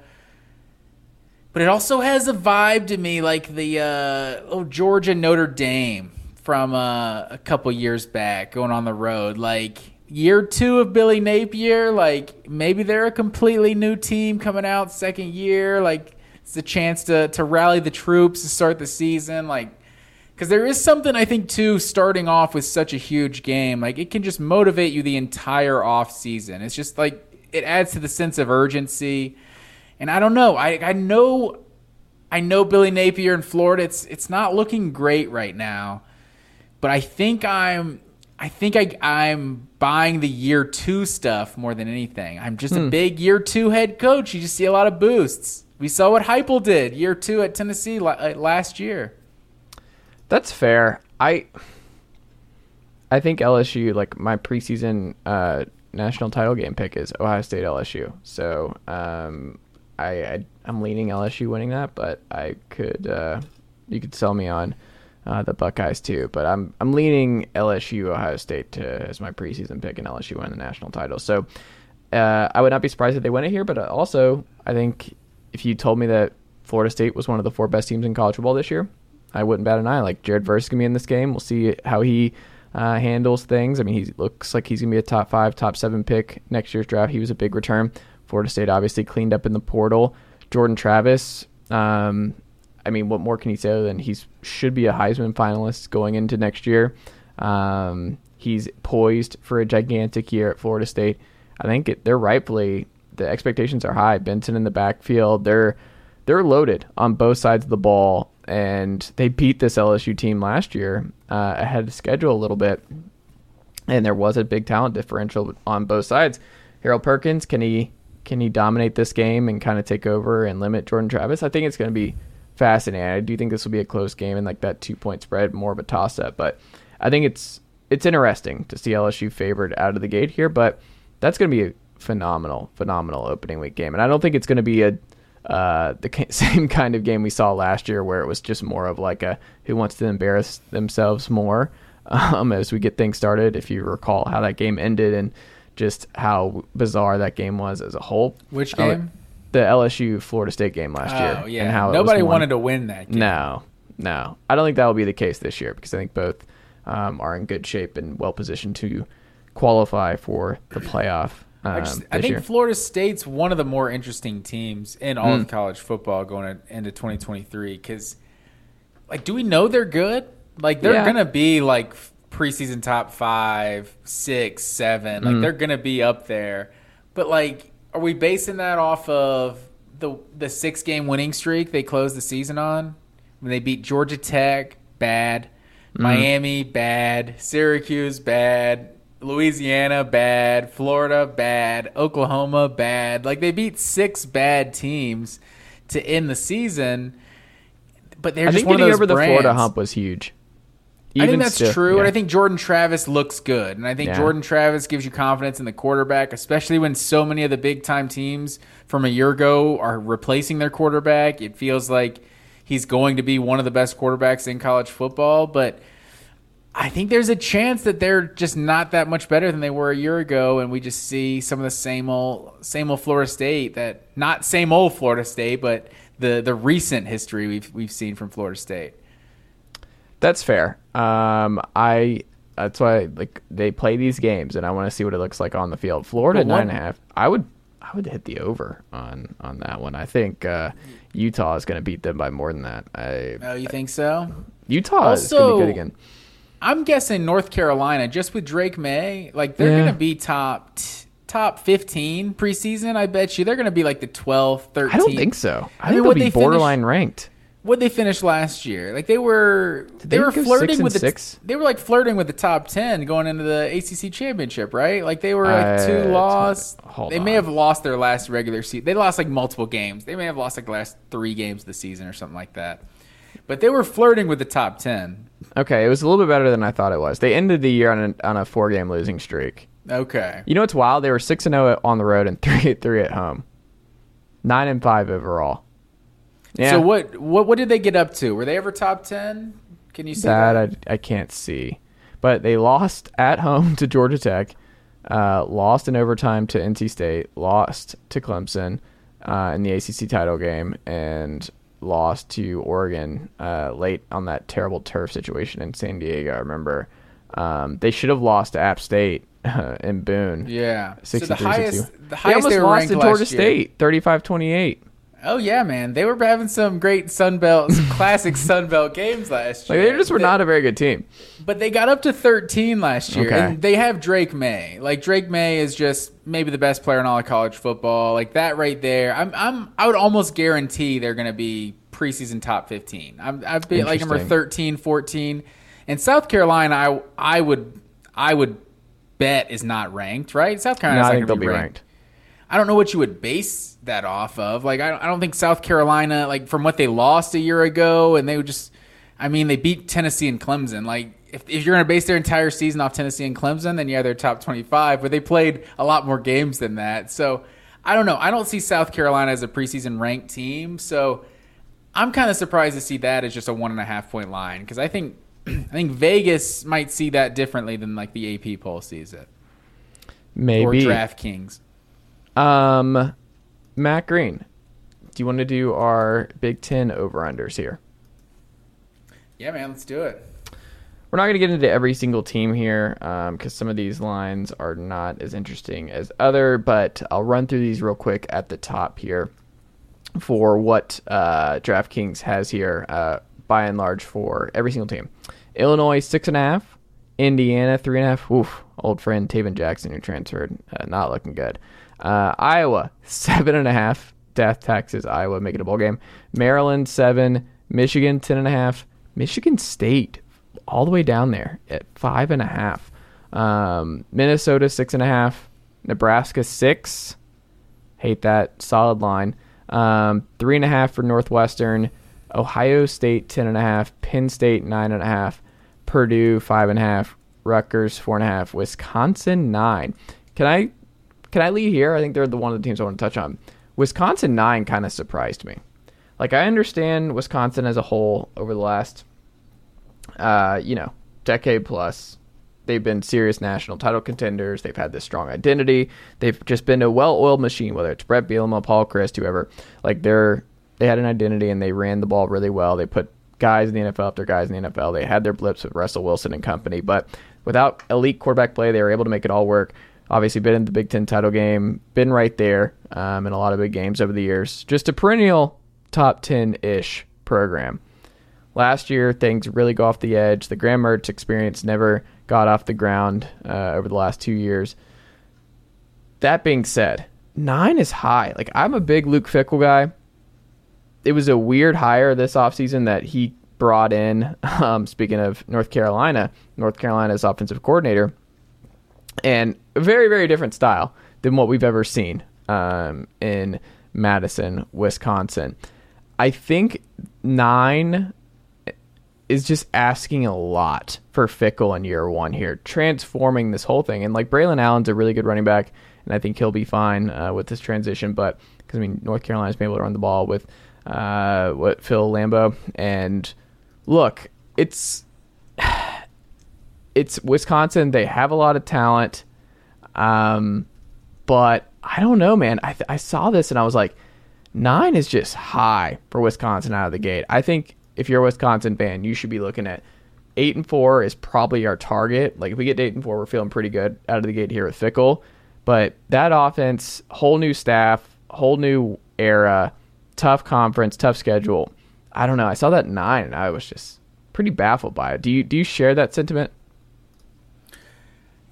But it also has a vibe to me like the uh, oh Georgia Notre Dame from uh, a couple years back going on the road. Like year two of Billy Napier, like maybe they're a completely new team coming out second year. Like it's a chance to to rally the troops to start the season. Like because there is something I think too starting off with such a huge game. Like it can just motivate you the entire off season. It's just like it adds to the sense of urgency. And I don't know. I I know I know Billy Napier in Florida. It's it's not looking great right now. But I think I'm I think I, I'm buying the year two stuff more than anything. I'm just hmm. a big year two head coach. You just see a lot of boosts. We saw what Heupel did year two at Tennessee uh, last year. That's fair. I I think LSU like my preseason uh, national title game pick is Ohio State LSU. So um, I, I am leaning LSU winning that, but I could uh, you could sell me on uh, the Buckeyes too. But I'm I'm leaning LSU Ohio State to as my preseason pick and LSU win the national title. So uh, I would not be surprised if they win it here. But also I think if you told me that Florida State was one of the four best teams in college football this year, I wouldn't bat an eye. Like Jared Verse gonna be in this game. We'll see how he uh, handles things. I mean, he looks like he's gonna be a top five, top seven pick next year's draft. He was a big return. Florida State obviously cleaned up in the portal. Jordan Travis. Um, I mean, what more can you say other than he should be a Heisman finalist going into next year? Um, he's poised for a gigantic year at Florida State. I think it, they're rightfully the expectations are high. Benson in the backfield, they're they're loaded on both sides of the ball, and they beat this LSU team last year uh, ahead of schedule a little bit, and there was a big talent differential on both sides. Harold Perkins, can he can he dominate this game and kind of take over and limit Jordan Travis? I think it's going to be fascinating. I do think this will be a close game and like that two point spread, more of a toss up. But I think it's it's interesting to see LSU favored out of the gate here. But that's going to be a phenomenal, phenomenal opening week game, and I don't think it's going to be a uh, the *laughs* same kind of game we saw last year, where it was just more of like a who wants to embarrass themselves more *laughs* um, as we get things started. If you recall how that game ended and just how bizarre that game was as a whole. Which game? The LSU Florida State game last oh, year. Oh yeah, and how nobody wanted to win that. game. No, no, I don't think that will be the case this year because I think both um, are in good shape and well positioned to qualify for the playoff. Um, I, just, I, think year. Florida State's one of the more interesting teams in all mm. of college football going into 2023 because, like, do we know they're good? Like, they're yeah. gonna be like preseason top five, six, seven. Like, mm. they're gonna be up there. But like, are we basing that off of the the six game winning streak they closed the season on when they beat Georgia Tech, bad, mm-hmm. Miami, bad, Syracuse, bad, Louisiana, bad, Florida, bad, Oklahoma, bad. Like they beat six bad teams to end the season. But they're I just think getting over brands. the Florida hump was huge. Even I think that's still, true, yeah. and I think Jordan Travis looks good, and I think yeah. Jordan Travis gives you confidence in the quarterback, especially when so many of the big time teams from a year ago are replacing their quarterback. It feels like he's going to be one of the best quarterbacks in college football, but I think there's a chance that they're just not that much better than they were a year ago, and we just see some of the same old same old Florida State that not same old Florida State, but the the recent history we've we've seen from Florida State. That's fair. Um, I that's why like they play these games, and I want to see what it looks like on the field. Florida nine and a half. I would I would hit the over on on that one. I think uh, Utah is going to beat them by more than that. I, oh, you think so? Utah also, is going to be good again. I'm guessing North Carolina, just with Drake Maye, like they're yeah. going to be top. T- top 15 preseason, I bet you. They're going to be like the 12th, 13th. I don't think so. I, I think mean, they'll be borderline finish, ranked what they finished last year. Like they were they, they, were flirting with the six? they were like flirting with the top ten going into the ACC championship, right? Like they were like two uh, loss. They on. may have lost their last regular season. They lost like multiple games. They may have lost like the last three games of the season or something like that. But they were flirting with the top ten. Okay, it was a little bit better than I thought it was. They ended the year on a, on a four game losing streak. Okay. You know what's wild? They were six and zero oh on the road and *laughs* three three at home. Nine and five overall. Yeah. So what what what did they get up to? Were they ever top ten? Can you see that? that? I, I can't see, but they lost at home *laughs* to Georgia Tech. uh, lost in overtime to NC State, lost to Clemson uh, in the ACC title game, and lost to Oregon uh, late on that terrible turf situation in San Diego. I remember um, they should have lost to App State uh, *laughs* in Boone. Yeah. So the 63 highest, 62. the They highest almost they lost to Georgia. State, 35-28. Oh yeah, man. They were having some great Sun Belt, some *laughs* classic Sun Belt games last Like year. they just were They- not a very good team. But they got up to 13 last year, Okay. and they have Drake Maye. Like Drake Maye is just maybe the best player in all of college football. Like that right there, I'm I'm I would almost guarantee they're going to be preseason top 15. I'm I've been like number Interesting. 13, 14, and South Carolina. I I would I would bet is not ranked, right? South No, Carolina's I think they'll be ranked. I don't know what you would base that off of. Like, I don't, I don't think South Carolina, like from what they lost a year ago, and they would just, I mean, they beat Tennessee and Clemson. Like, if, if you're going to base their entire season off Tennessee and Clemson, then yeah, they're top 25, but they played a lot more games than that. So, I don't know. I don't see South Carolina as a preseason ranked team. So, I'm kind of surprised to see that as just a one and a half point line because I think, *clears throat* I think Vegas might see that differently than like the AP poll sees it or Maybe. DraftKings. Um, Matt Green, do you want to do our Big Ten over unders here? Yeah, man, let's do it. We're not going to get into every single team here because some of these lines are not as interesting as other, but I'll run through these real quick at the top here for what uh, DraftKings has here uh, by and large for every single team. Illinois six and a half, Indiana three and a half. Oof, old friend Tayven Jackson who transferred, uh, not looking good. Uh, Iowa *laughs* seven and a half. Death Texas, Iowa making a bowl game. Maryland seven, Michigan ten and a half. Michigan State all the way down there at five and a half. Um, Minnesota six and a half. Nebraska six. Hate that solid line. Um, three and a half for Northwestern. Ohio State ten and a half. Penn State nine and a half. Purdue five and a half. Rutgers four and a half. Wisconsin nine. Can I can I lead here? I think they're the one of the teams I want to touch on. Wisconsin nine kind of surprised me. Like I understand Wisconsin as a whole over the last uh, you know, decade plus. They've been serious national title contenders. They've had this strong identity. They've just been a well-oiled machine, whether it's Bret Bielema, Paul Chryst, whoever. Like they're they had an identity and they ran the ball really well. They put guys in the NFL after guys in the NFL. They had their blips with Russell Wilson and company, but without elite quarterback play, they were able to make it all work. Obviously, been in the Big Ten title game, been right there um, in a lot of big games over the years. Just a perennial top ten ish program. Last year, things really go off the edge. The Graham Mertz experience never got off the ground uh, over the last two years. That being said, nine is high. Like, I'm a big Luke Fickell guy. It was a weird hire this offseason that he brought in, *laughs* um, speaking of North Carolina, North Carolina's offensive coordinator, and very, very different style than what we've ever seen um, in Madison, Wisconsin. I think nine is just asking a lot for Fickell in year one here, transforming this whole thing. And like Braylon Allen's a really good running back, and I think he'll be fine uh, with this transition. But because I mean, North Carolina's been able to run the ball with uh, what Phil Lambeau, and look, it's *sighs* it's Wisconsin. They have a lot of talent, um, but I don't know, man. I th- I saw this and I was like, nine is just high for Wisconsin out of the gate. I think if you're a Wisconsin fan, you should be looking at eight and four is probably our target. Like if we get eight and four, we're feeling pretty good out of the gate here with Fickell. But that offense, whole new staff, whole new era, tough conference, tough schedule. I don't know. I saw that nine and I was just pretty baffled by it. Do you do you share that sentiment?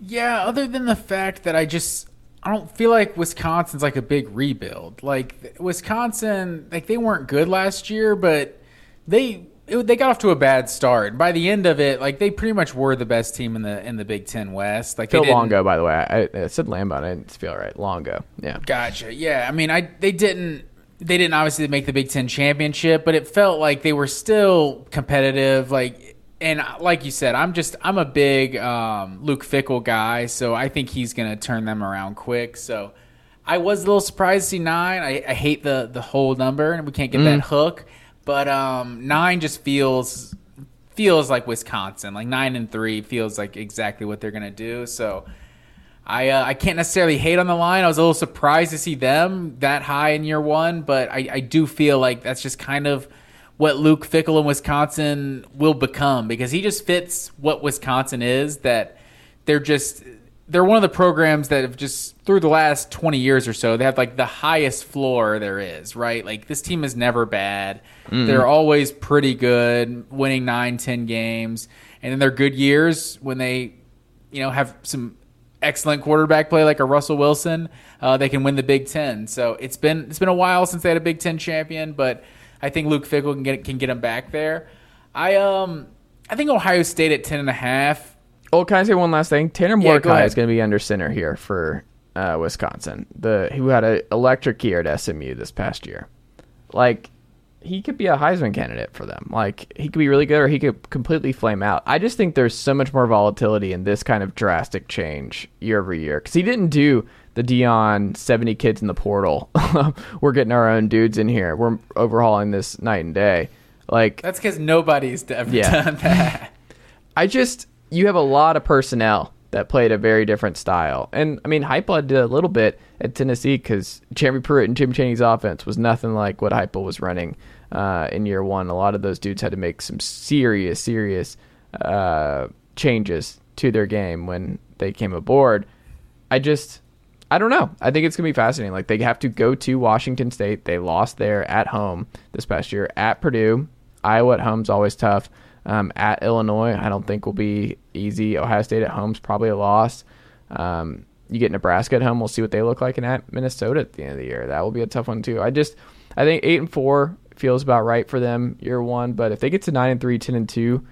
Yeah, other than the fact that I just I don't feel like Wisconsin's like a big rebuild. Like Wisconsin, like they weren't good last year, but they it, they got off to a bad start. By the end of it, like they pretty much were the best team in the in the Big Ten West. Like Phil Longo, by the way. I, I said Lambo. I didn't feel right. Longo. Yeah. Gotcha. Yeah, I mean, I they didn't they didn't obviously make the Big Ten championship, but it felt like they were still competitive. Like, and like you said, I'm just I'm a big um, Luke Fickell guy, so I think he's gonna turn them around quick. So I was a little surprised to see nine. I, I hate the the whole number, and we can't get that hook. But um, nine just feels feels like Wisconsin. Like nine and three feels like exactly what they're gonna do. So. I uh, I can't necessarily hate on the line. I was a little surprised to see them that high in year one, but I, I do feel like that's just kind of what Luke Fickell in Wisconsin will become because he just fits what Wisconsin is. That they're just they're one of the programs that have just through the last 20 years or so they have like the highest floor there is right like this team is never bad mm. they're always pretty good winning 9 10 games and in their good years when they you know have some excellent quarterback play like a russell wilson uh, they can win the big ten so it's been it's been a while since they had a big ten champion but i think luke Fickell can get can get them back there i um i think ohio state at 10 and a half Oh, can I say one last thing? Tanner Mordecai yeah, is going to be under center here for uh, Wisconsin. The who had an electric year at SMU this past year. Like he could be a Heisman candidate for them. Like he could be really good, or he could completely flame out. I just think there's so much more volatility in this kind of drastic change year over year because he didn't do the Deion 70 kids in the portal. *laughs* We're getting our own dudes in here. We're overhauling this night and day. Like that's because nobody's ever yeah. done that. *laughs* I just you have a lot of personnel that played a very different style. And I mean, Heupel did a little bit at Tennessee because Jeremy Pruitt and Jim Chaney's offense was nothing like what Heupel was running uh, in year one. A lot of those dudes had to make some serious, serious uh, changes to their game when they came aboard. I just, I don't know. I think it's gonna be fascinating. Like they have to go to Washington State. They lost there at home this past year at Purdue. Iowa at home's always tough. Um, at Illinois, I don't think will be easy. Ohio State at home's probably a loss. Um, you get Nebraska at home. We'll see what they look like, and at Minnesota at the end of the year, that will be a tough one too. I just, I think eight and four feels about right for them year one. But if they get to nine and three, 10 and two,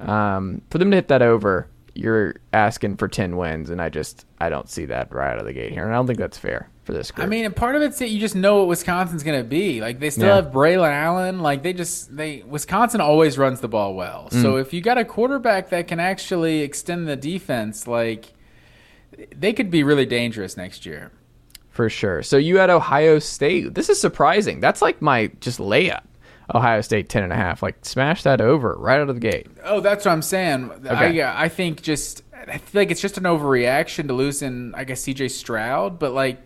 um, for them to hit that over, you're asking for 10 wins, and I just, I don't see that right out of the gate here, and I don't think that's fair for this group. I mean, part of it's that you just know what Wisconsin's going to be. Like they still yeah. have Braylon Allen. Like they just they Wisconsin always runs the ball well. Mm. So if you got a quarterback that can actually extend the defense, like they could be really dangerous next year. For sure. So you had Ohio State. This is surprising. That's like my just layup. Ohio State ten and a half. Like smash that over right out of the gate. Oh, that's what I'm saying. Okay. I, I think just I feel like it's just an overreaction to losing, I guess, C.J. Stroud. But like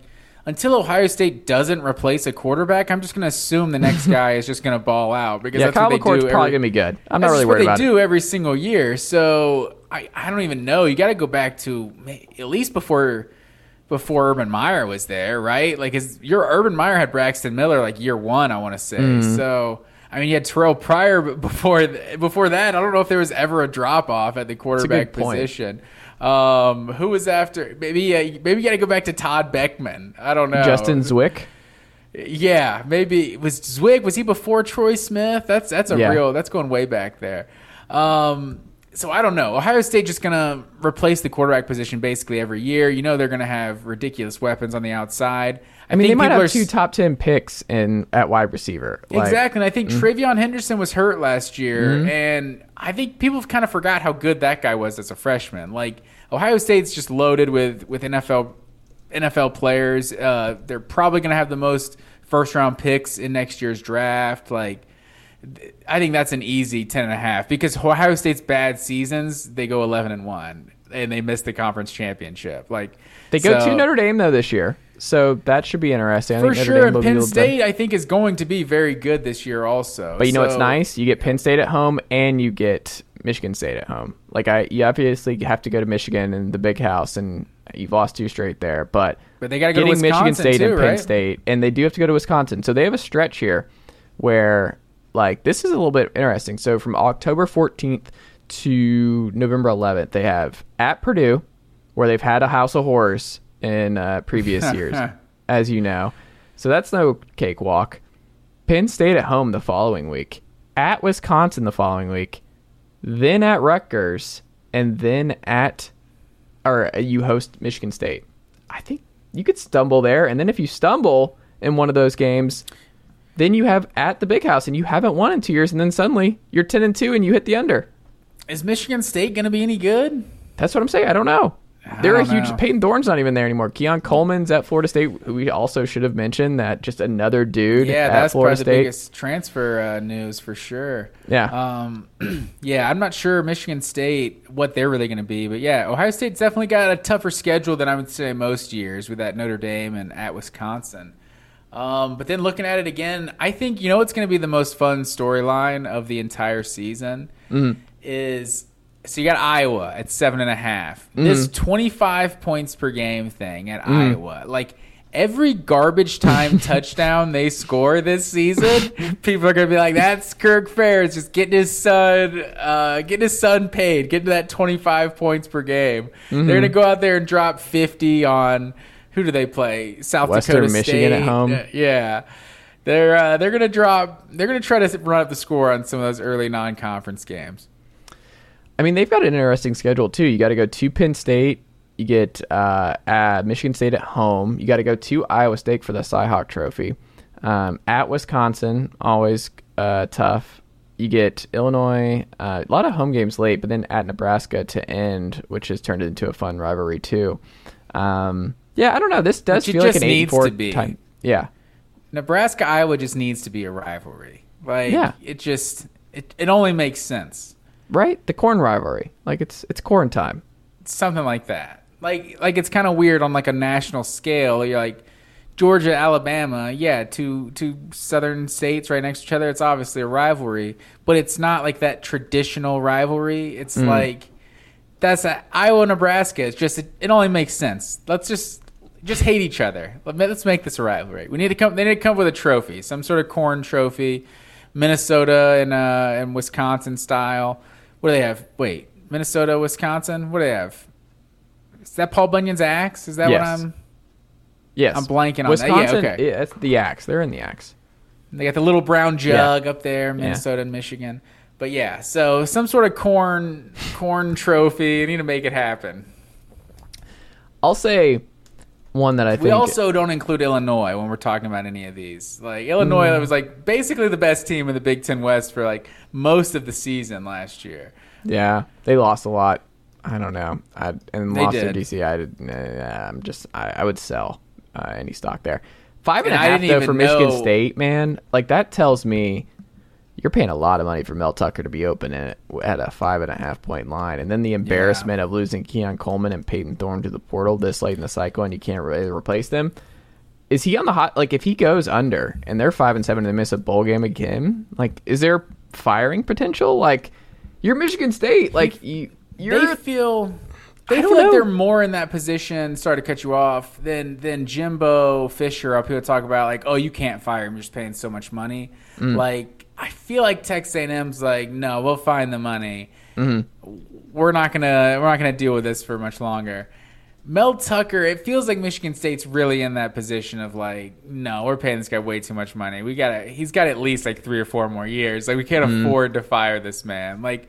until Ohio State doesn't replace a quarterback, I'm just going to assume the next *laughs* guy is just going to ball out because yeah, that's Kyle what they McCord's do. probably going to be good. I'm not really worried about it. They do every single year, so I, I don't even know. You got to go back to at least before before Urban Meyer was there, right? Like, his, your Urban Meyer had Braxton Miller like year one, I want to say. Mm-hmm. So. I mean, you had Terrelle Pryor before before that. I don't know if there was ever a drop off at the quarterback position. Um, who was after? Maybe uh, maybe you got to go back to Todd Boeckman. I don't know. Justin Zwick. Yeah, maybe was Zwick. Was he before Troy Smith? That's that's a yeah. real. That's going way back there. Um, so I don't know. Ohio State just gonna replace the quarterback position basically every year. You know they're gonna have ridiculous weapons on the outside. I, I mean, they might have are, two top ten picks in at wide receiver. Like, exactly. And I think mm-hmm. TreVeyon Henderson was hurt last year, mm-hmm. and I think people have kind of forgot how good that guy was as a freshman. Like Ohio State's just loaded with with NFL NFL players. Uh, they're probably going to have the most first round picks in next year's draft. Like I think that's an easy ten and a half because Ohio State's bad seasons they go eleven and one and they miss the conference championship. Like they go so, to Notre Dame though this year. So that should be interesting. I for sure, and Penn State, I think, is going to be very good this year, also. But you know so, what's nice? You get Penn State at home, and you get Michigan State at home. Like I, you obviously have to go to Michigan and the big house, and you've lost two straight there. But but they got to go to Michigan State too, and Penn right? State, and they do have to go to Wisconsin. So they have a stretch here where like this is a little bit interesting. So from October 14th to November 11th, they have at Purdue, where they've had a house of horrors in uh, previous *laughs* years, as you know. So that's no cakewalk. Penn State at home the following week, at Wisconsin the following week, then at Rutgers, and then at or you host Michigan State. I think you could stumble there, and then if you stumble in one of those games, then you have at the big house, and you haven't won in two years, and then suddenly you're ten and two, and you hit the under. Is Michigan State going to be any good? That's what I'm saying. I don't know. they're a don't huge. know. Payton Thorne's not even there anymore. Keon Coleman's at Florida State. who We also should have mentioned that just another dude Yeah, at that's Florida probably State. the biggest transfer uh, news for sure. Yeah. Um, *clears throat* yeah, I'm not sure Michigan State what they're really going to be, but yeah, Ohio State's definitely got a tougher schedule than I would say most years with that Notre Dame and at Wisconsin. Um, but then looking at it again, I think you know what's going to be the most fun storyline of the entire season? Is so you got Iowa at seven and a half. This 25 points per game thing at Iowa, like every garbage time *laughs* touchdown they score this season, *laughs* people are gonna be like, "That's Kirk Ferentz just getting his son, uh, getting his son paid, getting to that 25 points per game." They're gonna go out there and drop 50 on who do they play? South Western Dakota Michigan at home. Yeah. They're uh, they're gonna drop. They're gonna try to run up the score on some of those early non-conference games. I mean, they've got an interesting schedule too. You got to go to Penn State. You get uh, at Michigan State at home. You got to go to Iowa State for the Cyhawk Trophy. Um, at Wisconsin, always uh, tough. You get Illinois, uh, a lot of home games late, but then at Nebraska to end, which has turned into a fun rivalry too. Um, yeah, I don't know. This does Which feel like an eight four to be. time. Yeah, Nebraska Iowa just needs to be a rivalry. Like Yeah. it just it, it only makes sense. right. The corn rivalry, like it's it's corn time. Something like that. Like like it's kind of weird on like a national scale. You're like Georgia, Alabama, yeah, two two southern states right next to each other. It's obviously a rivalry, but it's not like that traditional rivalry. It's mm. like that's a, Iowa, Nebraska. It's just it, it only makes sense. Let's just just hate each other. Let- Let's make this a rivalry. We need to come. They need to come up with a trophy, some sort of corn trophy, Minnesota and uh, and Wisconsin style. What do they have? Wait, Minnesota, Wisconsin. What do they have? Is that Paul Bunyan's axe? Is that Yes. what I'm? Yes, I'm blanking on that. Wisconsin. Yeah, okay. yeah, it's the axe. They're in the axe. They got the little brown jug up there, Minnesota and Michigan. But yeah, so some sort of corn corn trophy. I need to make it happen. I'll say one that I think We also don't include Illinois when we're talking about any of these. Like Illinois Mm. was like basically the best team in the Big Ten West for like most of the season last year. Yeah, they lost a lot. I don't know. I and They lost did. to DC. I did. Nah, I'm just. I, I would sell uh, any stock there. Five and a And I half though for Michigan State, man. Like that tells me you're paying a lot of money for Mel Tucker to be open at, at a five and a half point line, and then the embarrassment of losing Keon Coleman and Payton Thorne to the portal this late in the cycle, and you can't really replace them. Is he on the hot? Like, if he goes under and they're five and seven and they miss a bowl game again, like, is there firing potential? Like, you're Michigan State. Like, you, you're they feel they I feel don't like know. they're more in that position. Sorry to cut you off. Than than Jimbo Fisher up here talk about like, oh, you can't fire him. You're just paying so much money. Mm. Like I feel like Texas A&M's like, no, we'll find the money. Mm-hmm. We're not gonna we're not gonna deal with this for much longer. Mel Tucker, it feels like Michigan State's really in that position of like, no, we're paying this guy way too much money. We got to he's got at least like three or four more years. Like we can't Mm-hmm. afford to fire this man. Like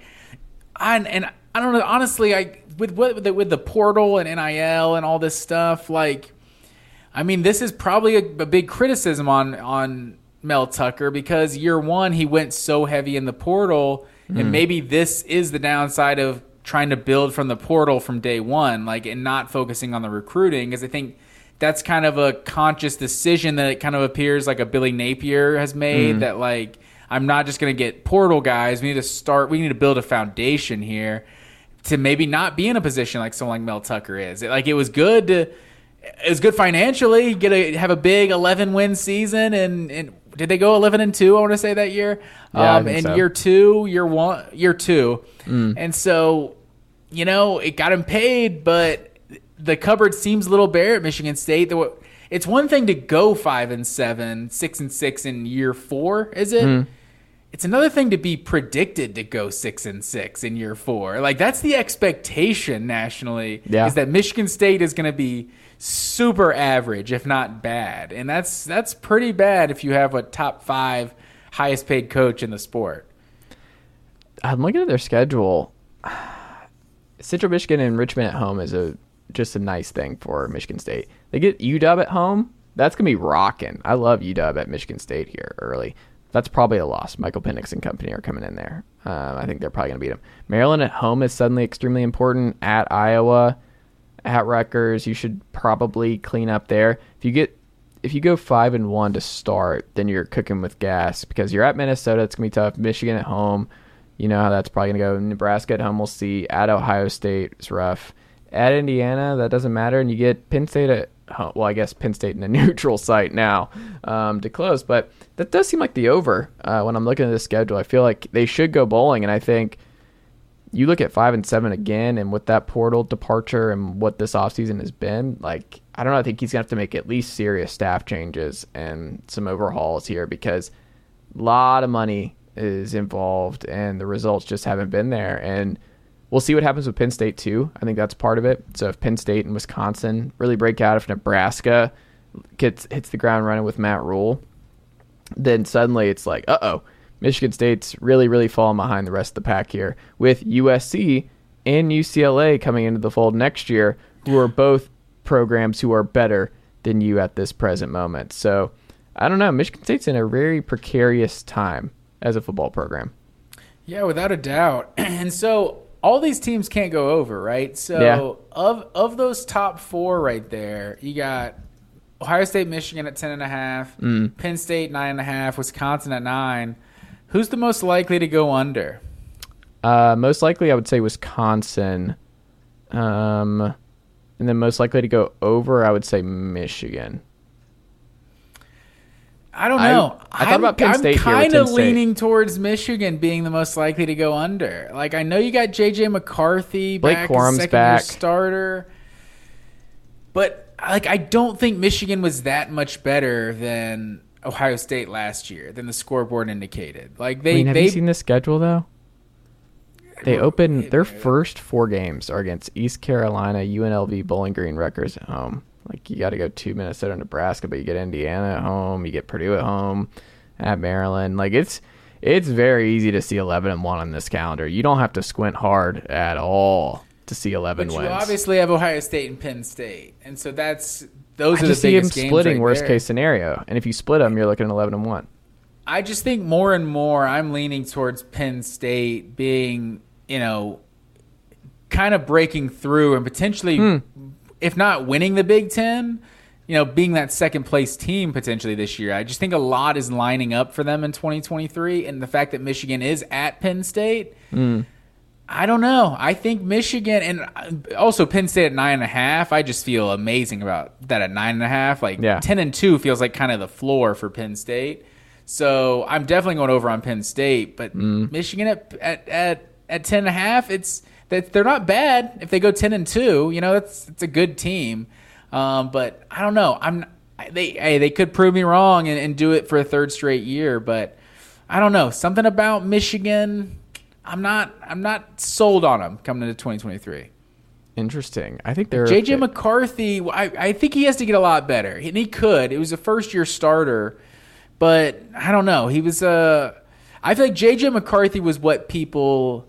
I, and I don't know. Honestly, I with what with the, with the portal and NIL and all this stuff, like, I mean, this is probably a, a big criticism on on Mel Tucker because year one he went so heavy in the portal, and hmm. maybe this is the downside of trying to build from the portal from day one, like, and not focusing on the recruiting, because I think. That's kind of a conscious decision that it kind of appears like a Billy Napier has made. Hmm. That like I'm not just going to get portal guys. We need to start. We need to build a foundation here to maybe not be in a position like someone like Mel Tucker is. Like it was good to, it was good financially. Get a have a big 11 win season and and did they go 11 and two? I want to say that year. Yeah, um, and so. year two, year one, year two, and so you know it got him paid, but the cupboard seems a little bare at Michigan State. It's one thing to go five and seven, six and six in year four, is it? It's another thing to be predicted to go six and six in year four. Like that's the expectation nationally. Yeah. Is that Michigan State is going to be super average, if not bad, and that's that's pretty bad if you have a top five highest paid coach in the sport. I'm looking at their schedule. Central Michigan and Richmond at home is a just a nice thing for Michigan State. They get UW at home. That's gonna be rocking. I love UW at Michigan State here early. That's probably a loss. Michael Penix and company are coming in there. Um, I think they're probably gonna beat them. Maryland at home is suddenly extremely important. At Iowa, at Rutgers. You should probably clean up there. If you get if you go five and one to start, then you're cooking with gas because you're at Minnesota. It's gonna be tough. Michigan at home, you know how that's probably gonna go. Nebraska at home, we'll see. At Ohio State, it's rough. At Indiana, that doesn't matter, and you get Penn State at well, I guess Penn State in a *laughs* neutral site now um, to close, but that does seem like the over uh, when I'm looking at the schedule. I feel like they should go bowling, and I think you look at five and seven again, and with that portal departure and what this offseason has been, like I don't know, I think he's gonna have to make at least serious staff changes and some overhauls here because a lot of money is involved and the results just haven't been there. And we'll see what happens with Penn State too. I think that's part of it. So if Penn State and Wisconsin really break out, if Nebraska gets hits the ground running with Matt Rhule, then suddenly it's like, uh oh Michigan State's really, really falling behind the rest of the pack here with USC and UCLA coming into the fold next year, who are both programs who are better than you at this present moment. So I don't know. Michigan State's in a very precarious time as a football program. Yeah, without a doubt. *clears throat* And so all these teams can't go over, right? So Yeah. of of those top four right there, you got Ohio State, Michigan at ten and a half, Mm. Penn State nine and a half, Wisconsin at nine. Who's the most likely to go under? Uh, most likely, I would say Wisconsin. Um, and then most likely to go over, I would say Michigan. I don't know. I thought I'm- about Penn State I'm kind of leaning towards Michigan being the most likely to go under. Like I know you got JJ McCarthy Blake back Corum's as second year back. starter, but like I don't think Michigan was that much better than Ohio State last year than the scoreboard indicated. Like I they mean, have they you seen the schedule though? They open their first four games are against East Carolina, UNLV, Bowling Green, Rutgers at home. Like you got to go to Minnesota, Nebraska, but you get Indiana at home, you get Purdue at home, at Maryland. Like it's it's very easy to see eleven and one on this calendar. You don't have to squint hard at all to see eleven but you wins. obviously have Ohio State and Penn State, and so that's those I are just the see biggest games splitting right worst there. case scenario, and if you split them, you're looking at eleven and one. I just think more and more I'm leaning towards Penn State being, you know, kind of breaking through and potentially, Hmm. if not winning the Big Ten, you know, being that second place team potentially this year. I just think a lot is lining up for them in 2023. And the fact that Michigan is at Penn State, Hmm. I don't know. I think Michigan and also Penn State at nine and a half. I just feel amazing about that at nine and a half. Like Yeah. ten and two feels like kind of the floor for Penn State. So I'm definitely going over on Penn State, but Michigan at, at at at ten and a half, it's that they're not bad if they go ten and two. You know, that's it's a good team. Um, but I don't know. I'm they hey they could prove me wrong and, and do it for a third straight year, but I don't know something about Michigan. I'm not I'm not sold on him coming into 2023. Interesting. I think they're JJ McCarthy, I, I think he has to get a lot better, and he could. It was a first year starter, but I don't know. He was Uh, I feel like JJ McCarthy was what people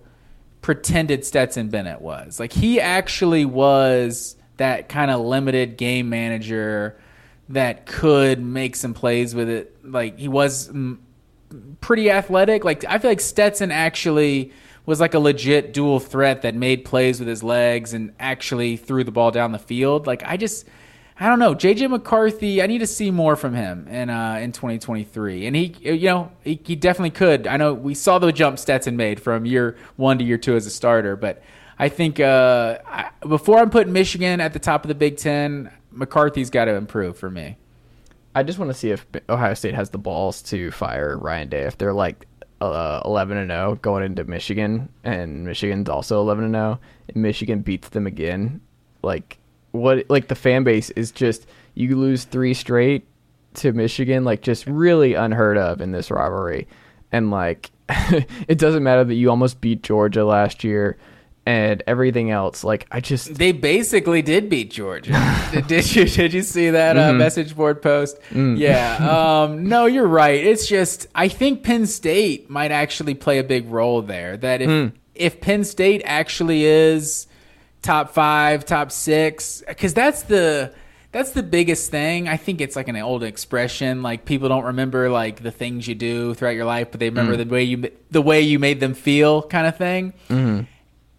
pretended Stetson Bennett was. Like he actually was that kind of limited game manager that could make some plays with it. Like he was pretty athletic. Like I feel like Stetson actually was like a legit dual threat that made plays with his legs and actually threw the ball down the field. Like I just I don't know. JJ McCarthy, I need to see more from him in uh, in 2023. And he you know, he, he definitely could. I know we saw the jump Stetson made from year 1 to year 2 as a starter, but I think uh, I, before I'm putting Michigan at the top of the Big 10, McCarthy's got to improve for me. I just want to see if Ohio State has the balls to fire Ryan Day. If they're like uh, 11 and 0 going into Michigan, and Michigan's also 11 and 0, and Michigan beats them again, like what? Like the fan base is just you lose three straight to Michigan, like just really unheard of in this rivalry, and like *laughs* it doesn't matter that you almost beat Georgia last year. And everything else, like I just They basically did beat Georgia. *laughs* did, you did you see that uh, mm-hmm. message board post? Mm. Yeah. Um, *laughs* no, you're right. It's just I think Penn State might actually play a big role there. That if mm. if Penn State actually is top five, top six, because that's the that's the biggest thing. I think it's like an old expression. Like people don't remember like the things you do throughout your life, but they remember mm. the way you the way you made them feel, kind of thing mm-hmm.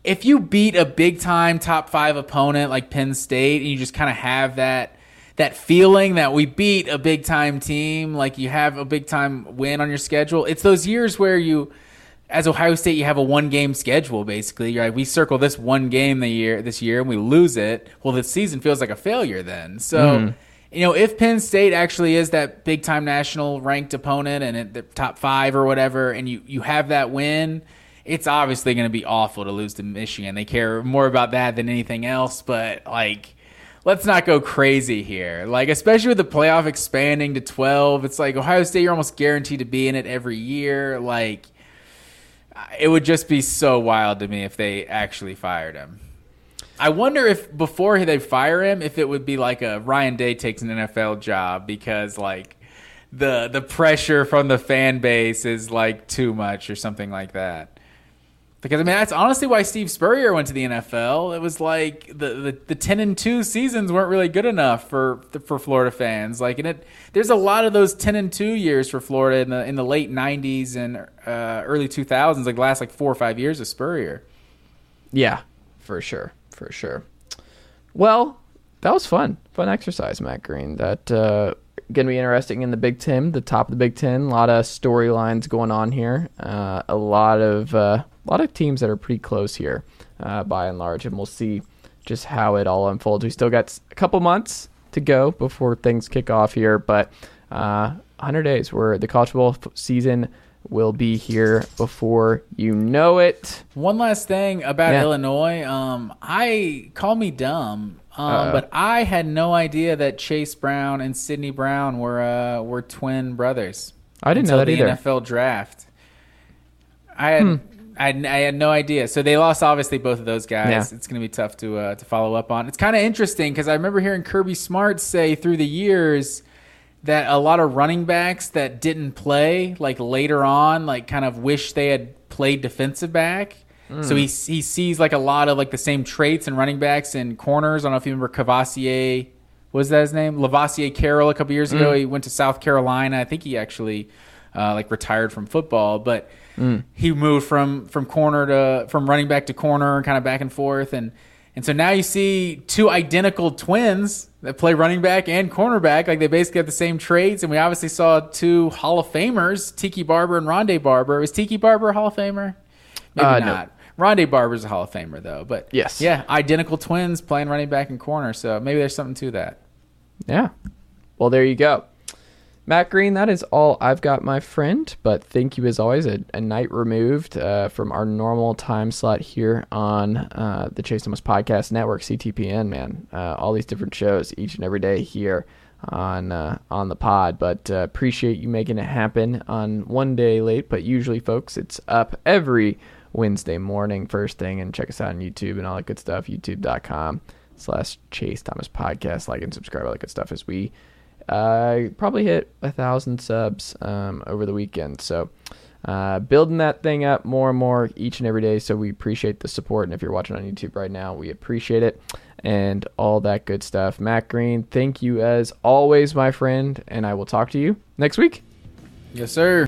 If you beat a big time top five opponent like Penn State, and you just kind of have that that feeling that we beat a big time team, like you have a big time win on your schedule. It's those years where you, as Ohio State, you have a one game schedule basically. You're like, we circle this one game the year this year and we lose it. Well, the season feels like a failure then. So. Mm you know, if Penn State actually is that big time national ranked opponent and at the top five or whatever, and you, you have that win, it's obviously going to be awful to lose to Michigan. They care more about that than anything else, but like, let's not go crazy here. Like, especially with the playoff expanding to 12, it's like Ohio State, you're almost guaranteed to be in it every year. Like, it would just be so wild to me if they actually fired him. I wonder if before they fire him, if it would be like a Ryan Day takes an NFL job because like the the pressure from the fan base is like too much or something like that. Because I mean that's honestly why Steve Spurrier went to the NFL. It was like the, the, the ten and two seasons weren't really good enough for for Florida fans. Like and it there's a lot of those ten and two years for Florida in the in the late '90s and uh, early 2000s, like last like four or five years of Spurrier. Yeah, for sure for sure. Well, that was fun. Fun exercise, Matt Green. That uh, to be interesting in the Big Ten, the top of the Big Ten. A lot of storylines going on here. Uh, a lot of uh, a lot of teams that are pretty close here, uh, by and large, and we'll see just how it all unfolds. We still got a couple months to go before things kick off here, but 100 uh, days where the college football season will be here before you know it. One last thing about yeah. Illinois. Um, I call me dumb, um, but I had no idea that Chase Brown and Sydney Brown were uh, were twin brothers. I didn't know that the either. NFL draft. I had. Hmm. I, I had no idea. So they lost obviously both of those guys. Yeah. It's going to be tough to uh, to follow up on. It's kind of interesting because I remember hearing Kirby Smart say through the years that a lot of running backs that didn't play like later on like kind of wish they had played defensive back. Mm. So he he sees like a lot of like the same traits in running backs and corners. I don't know if you remember Cavassier. Was that his name? Lovasea Carroll a couple years ago. Mm. He went to South Carolina. I think he actually uh, like retired from football, but mm. he moved from from corner to from running back to corner, kind of back and forth, and and so now you see two identical twins that play running back and cornerback. Like they basically have the same traits. And we obviously saw two Hall of Famers, Tiki Barber and Rondé Barber. Was Tiki Barber a Hall of Famer? Maybe uh, not. No. Rondé Barber's a Hall of Famer though. But yes, yeah, identical twins playing running back and corner. So maybe there's something to that. Yeah. Well, there you go. Matt Green, that is all I've got, my friend. But thank you as always. A, a night removed uh, from our normal time slot here on uh, the Chase Thomas Podcast Network, CTPN. Man, uh, all these different shows each and every day here on uh, on the pod. But uh, appreciate you making it happen on one day late. But usually, folks, it's up every Wednesday morning, first thing, and check us out on YouTube and all that good stuff. YouTube.com slash Chase Thomas Podcast. Like and subscribe, all that good stuff as we uh, probably hit a thousand subs um, over the weekend. So uh, building that thing up more and more each and every day. So we appreciate the support. And if you're watching on YouTube right now, we appreciate it and all that good stuff. Matt Green, thank you as always, my friend. And I will talk to you next week. Yes, sir.